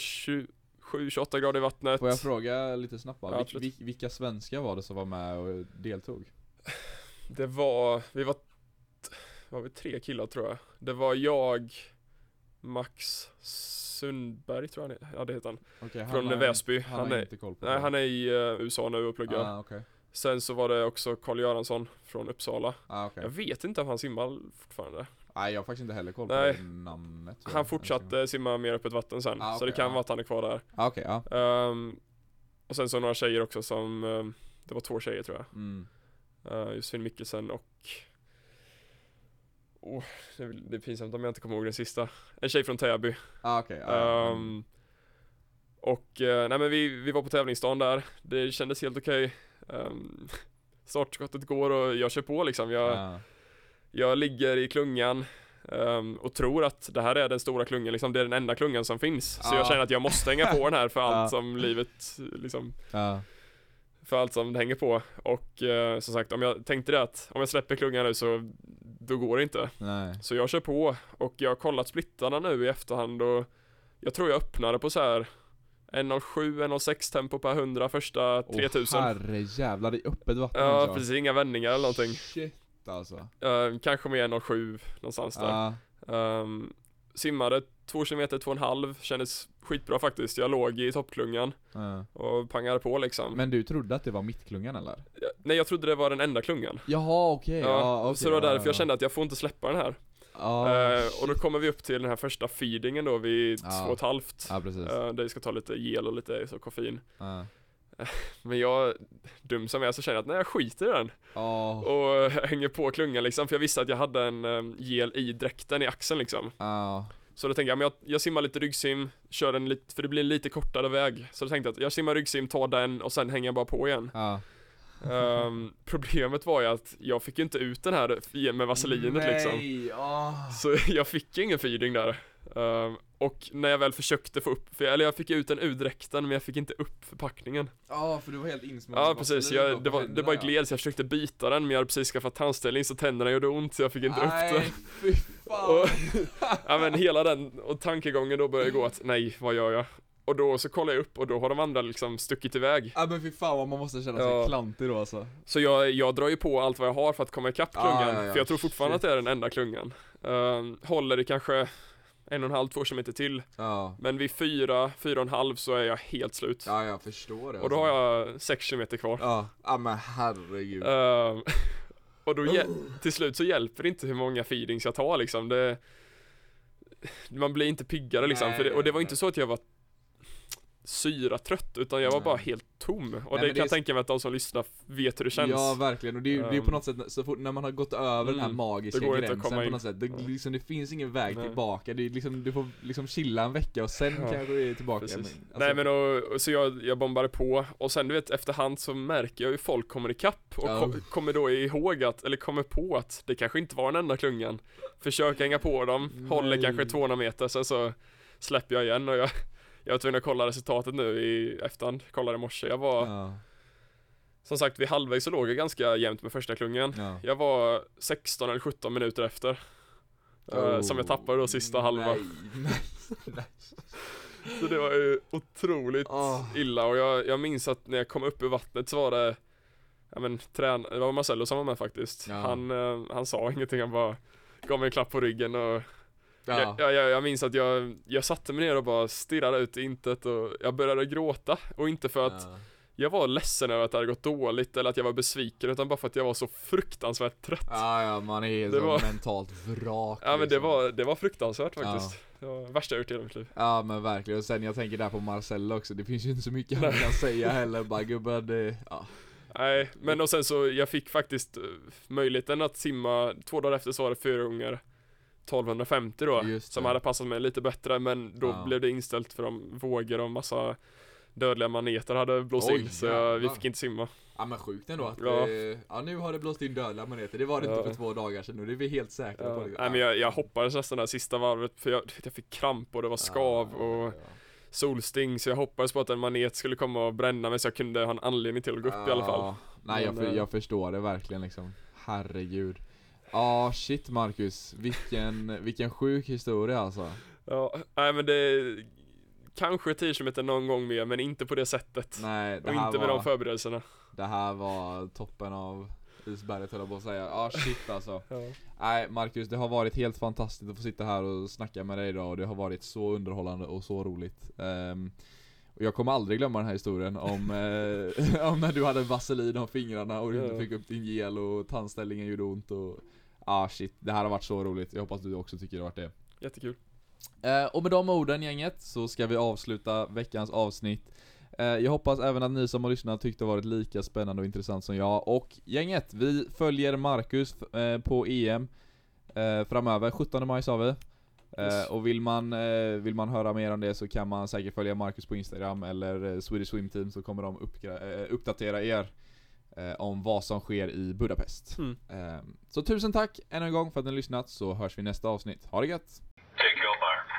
Speaker 2: 27-28 grader i vattnet.
Speaker 1: Får jag fråga lite snabbt bara,
Speaker 2: Ja,
Speaker 1: Vil- vilka svenskar var det som var med och deltog?
Speaker 2: Det var, vi var, var vi tre killar tror jag. Det var jag, Max Sundberg tror jag han är- ja det heter han.
Speaker 1: Okej, han
Speaker 2: Från
Speaker 1: har-
Speaker 2: Väsby.
Speaker 1: Han,
Speaker 2: Han är,
Speaker 1: inte koll på
Speaker 2: nej
Speaker 1: det.
Speaker 2: han är i eh, USA nu och pluggar.
Speaker 1: Ah, okej.
Speaker 2: Sen så var det också Carl Göransson från Uppsala.
Speaker 1: Ah, okej.
Speaker 2: Jag vet inte om han simmar fortfarande.
Speaker 1: Nej jag har faktiskt inte heller koll på
Speaker 2: Nej.
Speaker 1: namnet.
Speaker 2: Han fortsatte simma mer öppet vatten sen.
Speaker 1: Ah,
Speaker 2: så det kan
Speaker 1: ja.
Speaker 2: vara att han är kvar där.
Speaker 1: Ah, okej, ja.
Speaker 2: Ehm, och sen så några tjejer också som, ehm, det var två tjejer tror jag.
Speaker 1: Mm.
Speaker 2: uh, Josefin Mikkelsen och oh, det, är, det är pinsamt om jag inte kommer ihåg den sista. En tjej från Täby.
Speaker 1: Ah, okej. ja,
Speaker 2: Um, och eh, nej men vi, vi var på tävlingsdagen där, det kändes helt okej. Um, startskottet går och jag kör på liksom. Jag,
Speaker 1: ja.
Speaker 2: Jag ligger i klungan ehm, och tror att det här är den stora klungan, liksom, det är den enda klungan som finns. Så
Speaker 1: Ja.
Speaker 2: jag känner att jag måste hänga på den här för allt som livet, liksom, för allt som det hänger på. Och eh, som sagt, om jag tänkte det att om jag släpper klungan nu så då går det inte.
Speaker 1: Nej.
Speaker 2: Så jag kör på och jag har kollat splittarna nu i efterhand och jag tror jag öppnade på så här 1.07, 1.06 tempo per 100 första 3000.
Speaker 1: Åh herre jävlar, i öppet vatten
Speaker 2: ja
Speaker 1: också.
Speaker 2: precis, inga vändningar eller någonting.
Speaker 1: Shit alltså.
Speaker 2: Eh, kanske med 1.07 någonstans där. Ehm, simmade 2 km, 2,5 kändes skitbra faktiskt. Jag låg i toppklungan
Speaker 1: ja.
Speaker 2: och pangade på liksom.
Speaker 1: Men du trodde att det var mittklungan eller?
Speaker 2: Ja, Nej jag trodde det var den enda klungan.
Speaker 1: Jaha okej,
Speaker 2: Ja,
Speaker 1: ja, okej,
Speaker 2: så det var därför jag
Speaker 1: ja.
Speaker 2: kände att jag får inte släppa den här. Eh, och då kommer vi upp till den här första feedingen då vid
Speaker 1: Ja.
Speaker 2: två och ett halvt.
Speaker 1: Ja precis.
Speaker 2: Eh, där vi ska ta lite gel och lite så koffein. Men jag, dum som jag är, så känner jag att nej jag skiter i den.
Speaker 1: Ja.
Speaker 2: Och hänger på klungan liksom, för jag visste att jag hade en um, gel i dräkten i axeln liksom.
Speaker 1: Ja.
Speaker 2: Så då tänkte jag, men jag, jag simmar lite ryggsim, kör den lite, för det blir en lite kortare väg. Så då tänkte jag att jag simmar ryggsim, tar den och sen hänger jag bara på igen.
Speaker 1: Ja.
Speaker 2: Ehm, problemet var ju att jag fick ju inte ut den här med vaselinet liksom.
Speaker 1: Nej, ah.
Speaker 2: Så jag fick ju ingen feeding där. Ehm, och när jag väl försökte få upp, för, eller jag fick ut den ur dräkten men jag fick inte upp förpackningen.
Speaker 1: Ja, för du var helt insmord
Speaker 2: Ja precis, jag, det, var, det bara gled så jag försökte byta den men jag hade precis skaffat tandställning så tänderna gjorde ont så jag fick inte upp den.
Speaker 1: Nej, fy fan.
Speaker 2: Och, ja men hela den, och tankegången då började gå att nej, vad gör jag? Och då så kollar jag upp och då har de andra liksom stuckit iväg.
Speaker 1: Ja men fy fan vad man måste känna sig
Speaker 2: Ja.
Speaker 1: klantig då alltså.
Speaker 2: Så jag, jag drar ju på allt vad jag har för att komma ikapp klungan,
Speaker 1: ja, ja,
Speaker 2: för jag tror fortfarande
Speaker 1: shit.
Speaker 2: att det är den enda klungan. Ehm, håller det kanske en och en halv, två kilometer till,
Speaker 1: Ja.
Speaker 2: men vid fyra, fyra och en halv så är jag helt slut.
Speaker 1: Ja jag förstår det
Speaker 2: Och då har jag sex kilometer kvar.
Speaker 1: Ja, ja men herregud.
Speaker 2: Ehm, och då hjä- till slut så hjälper det inte hur många feedings jag tar liksom. Det, man blir inte piggare liksom.
Speaker 1: Nej,
Speaker 2: det, och det var inte så att jag var syratrött utan jag var bara helt tom. Och
Speaker 1: Nej,
Speaker 2: det kan jag tänka mig att de som lyssnar vet hur det känns.
Speaker 1: Ja verkligen, och det är ju det är ju på
Speaker 2: Ehm.
Speaker 1: något sätt, så fort när man har gått över den här
Speaker 2: Mm.
Speaker 1: magiska gränsen på
Speaker 2: in.
Speaker 1: något sätt, det, liksom, det finns ingen väg
Speaker 2: Nej.
Speaker 1: tillbaka, det är liksom, du får liksom chilla en vecka och sen
Speaker 2: Ja.
Speaker 1: kanske du är tillbaka men, alltså,
Speaker 2: Nej men och, så jag, jag bombade på och sen du vet efterhand så märker jag hur folk kommer ikapp och
Speaker 1: Ja.
Speaker 2: ko- kommer då ihåg att, eller kommer på att det kanske inte var den enda klungan. Försöker hänga på dem, håller
Speaker 1: Nej.
Speaker 2: kanske 200 meter sen så släpper jag igen och jag jag var tvungen att kolla resultatet nu i efterhand, kollade i morse. Jag var,
Speaker 1: Ja,
Speaker 2: som sagt vid halvvägs så låg jag ganska jämnt med första klungan.
Speaker 1: ja.
Speaker 2: Jag var 16 eller 17 minuter efter. eh,
Speaker 1: Oh,
Speaker 2: som jag tappade då sista halva.
Speaker 1: Nej, nej, nej.
Speaker 2: Så det var ju otroligt
Speaker 1: Åh.
Speaker 2: illa och jag, jag minns att när jag kom upp ur vattnet så var det Ja men trän, det var Marcello som var med faktiskt
Speaker 1: Ja.
Speaker 2: han, eh, han sa ingenting, han bara gav mig en klapp på ryggen och
Speaker 1: Ja.
Speaker 2: jag, jag, jag, minns att jag, jag satte mig ner och bara stirrade ut i intet och jag började gråta. Och inte för att
Speaker 1: Ja.
Speaker 2: jag var ledsen över att det hade gått dåligt eller att jag var besviken utan bara för att jag var så fruktansvärt trött.
Speaker 1: Ja, ja, man är
Speaker 2: Det
Speaker 1: så
Speaker 2: var-
Speaker 1: mentalt vrak
Speaker 2: Ja men det
Speaker 1: liksom.
Speaker 2: var, det var fruktansvärt faktiskt. Det var det värsta jag gjort i hela mitt liv.
Speaker 1: Ja men verkligen, och sen jag tänker där på Marcel också, det finns ju inte så mycket han kan säga heller. Bara gubben det, ja.
Speaker 2: Nej, men och sen så jag fick faktiskt eh, möjligheten att simma, två dagar efter så var det fyra gånger 1250 då, som
Speaker 1: det.
Speaker 2: hade passat mig lite bättre men då
Speaker 1: Ja.
Speaker 2: blev det inställt för de vågor och massa dödliga maneter hade blåst
Speaker 1: Oj,
Speaker 2: in så jag, vi
Speaker 1: jävlar.
Speaker 2: fick inte simma.
Speaker 1: Ja men sjukt ändå att,
Speaker 2: Ja.
Speaker 1: ja. ja nu har det blåst in dödliga maneter, det var det
Speaker 2: Ja.
Speaker 1: inte för två dagar sedan nu, det är vi helt säkra på
Speaker 2: Ja.
Speaker 1: det.
Speaker 2: Nej men jag, jag hoppades nästan det här sista varvet för jag, jag fick kramp och det var skav och solsting så jag hoppades på att en manet skulle komma och bränna mig så jag kunde ha en anledning till att gå upp i alla fall.
Speaker 1: Nej jag, för,
Speaker 2: eh,
Speaker 1: jag förstår det verkligen liksom, herregud. Ja shit Marcus, vilken, vilken sjuk historia alltså.
Speaker 2: Ja, nej men det Kanske 10 km någon gång mer men inte på det sättet.
Speaker 1: Nej det
Speaker 2: och inte med
Speaker 1: var,
Speaker 2: de förberedelserna.
Speaker 1: det här var toppen av isberget höll jag på att säga. Ja shit alltså.
Speaker 2: Ja.
Speaker 1: Nej Marcus, det har varit helt fantastiskt att få sitta här och snacka med dig idag och det har varit så underhållande och så roligt. Och jag kommer aldrig glömma den här historien om, eh, om när du hade vaselin om fingrarna och du inte fick upp din gel och tandställningen gjorde ont och Ah shit, det här har varit så roligt. Jag hoppas du också tycker det har varit det.
Speaker 2: Jättekul.
Speaker 1: Eh, och med de orden gänget så ska vi avsluta veckans avsnitt. Eh, Jag hoppas även att ni som har lyssnat tyckte det varit lika spännande och intressant som jag. Och gänget, vi följer Marcus eh, på EM eh, framöver, 17 maj sa vi.
Speaker 2: Yes.
Speaker 1: Eh, och vill man, eh, vill man höra mer om det så kan man säkert följa Marcus på Instagram eller Swedish Swim Team så kommer de uppdatera er om vad som sker i Budapest.
Speaker 2: Mm.
Speaker 1: Eh, så tusen tack än en gång för att ni har lyssnat så hörs vi i nästa avsnitt. Ha det gött!
Speaker 3: Take your mark.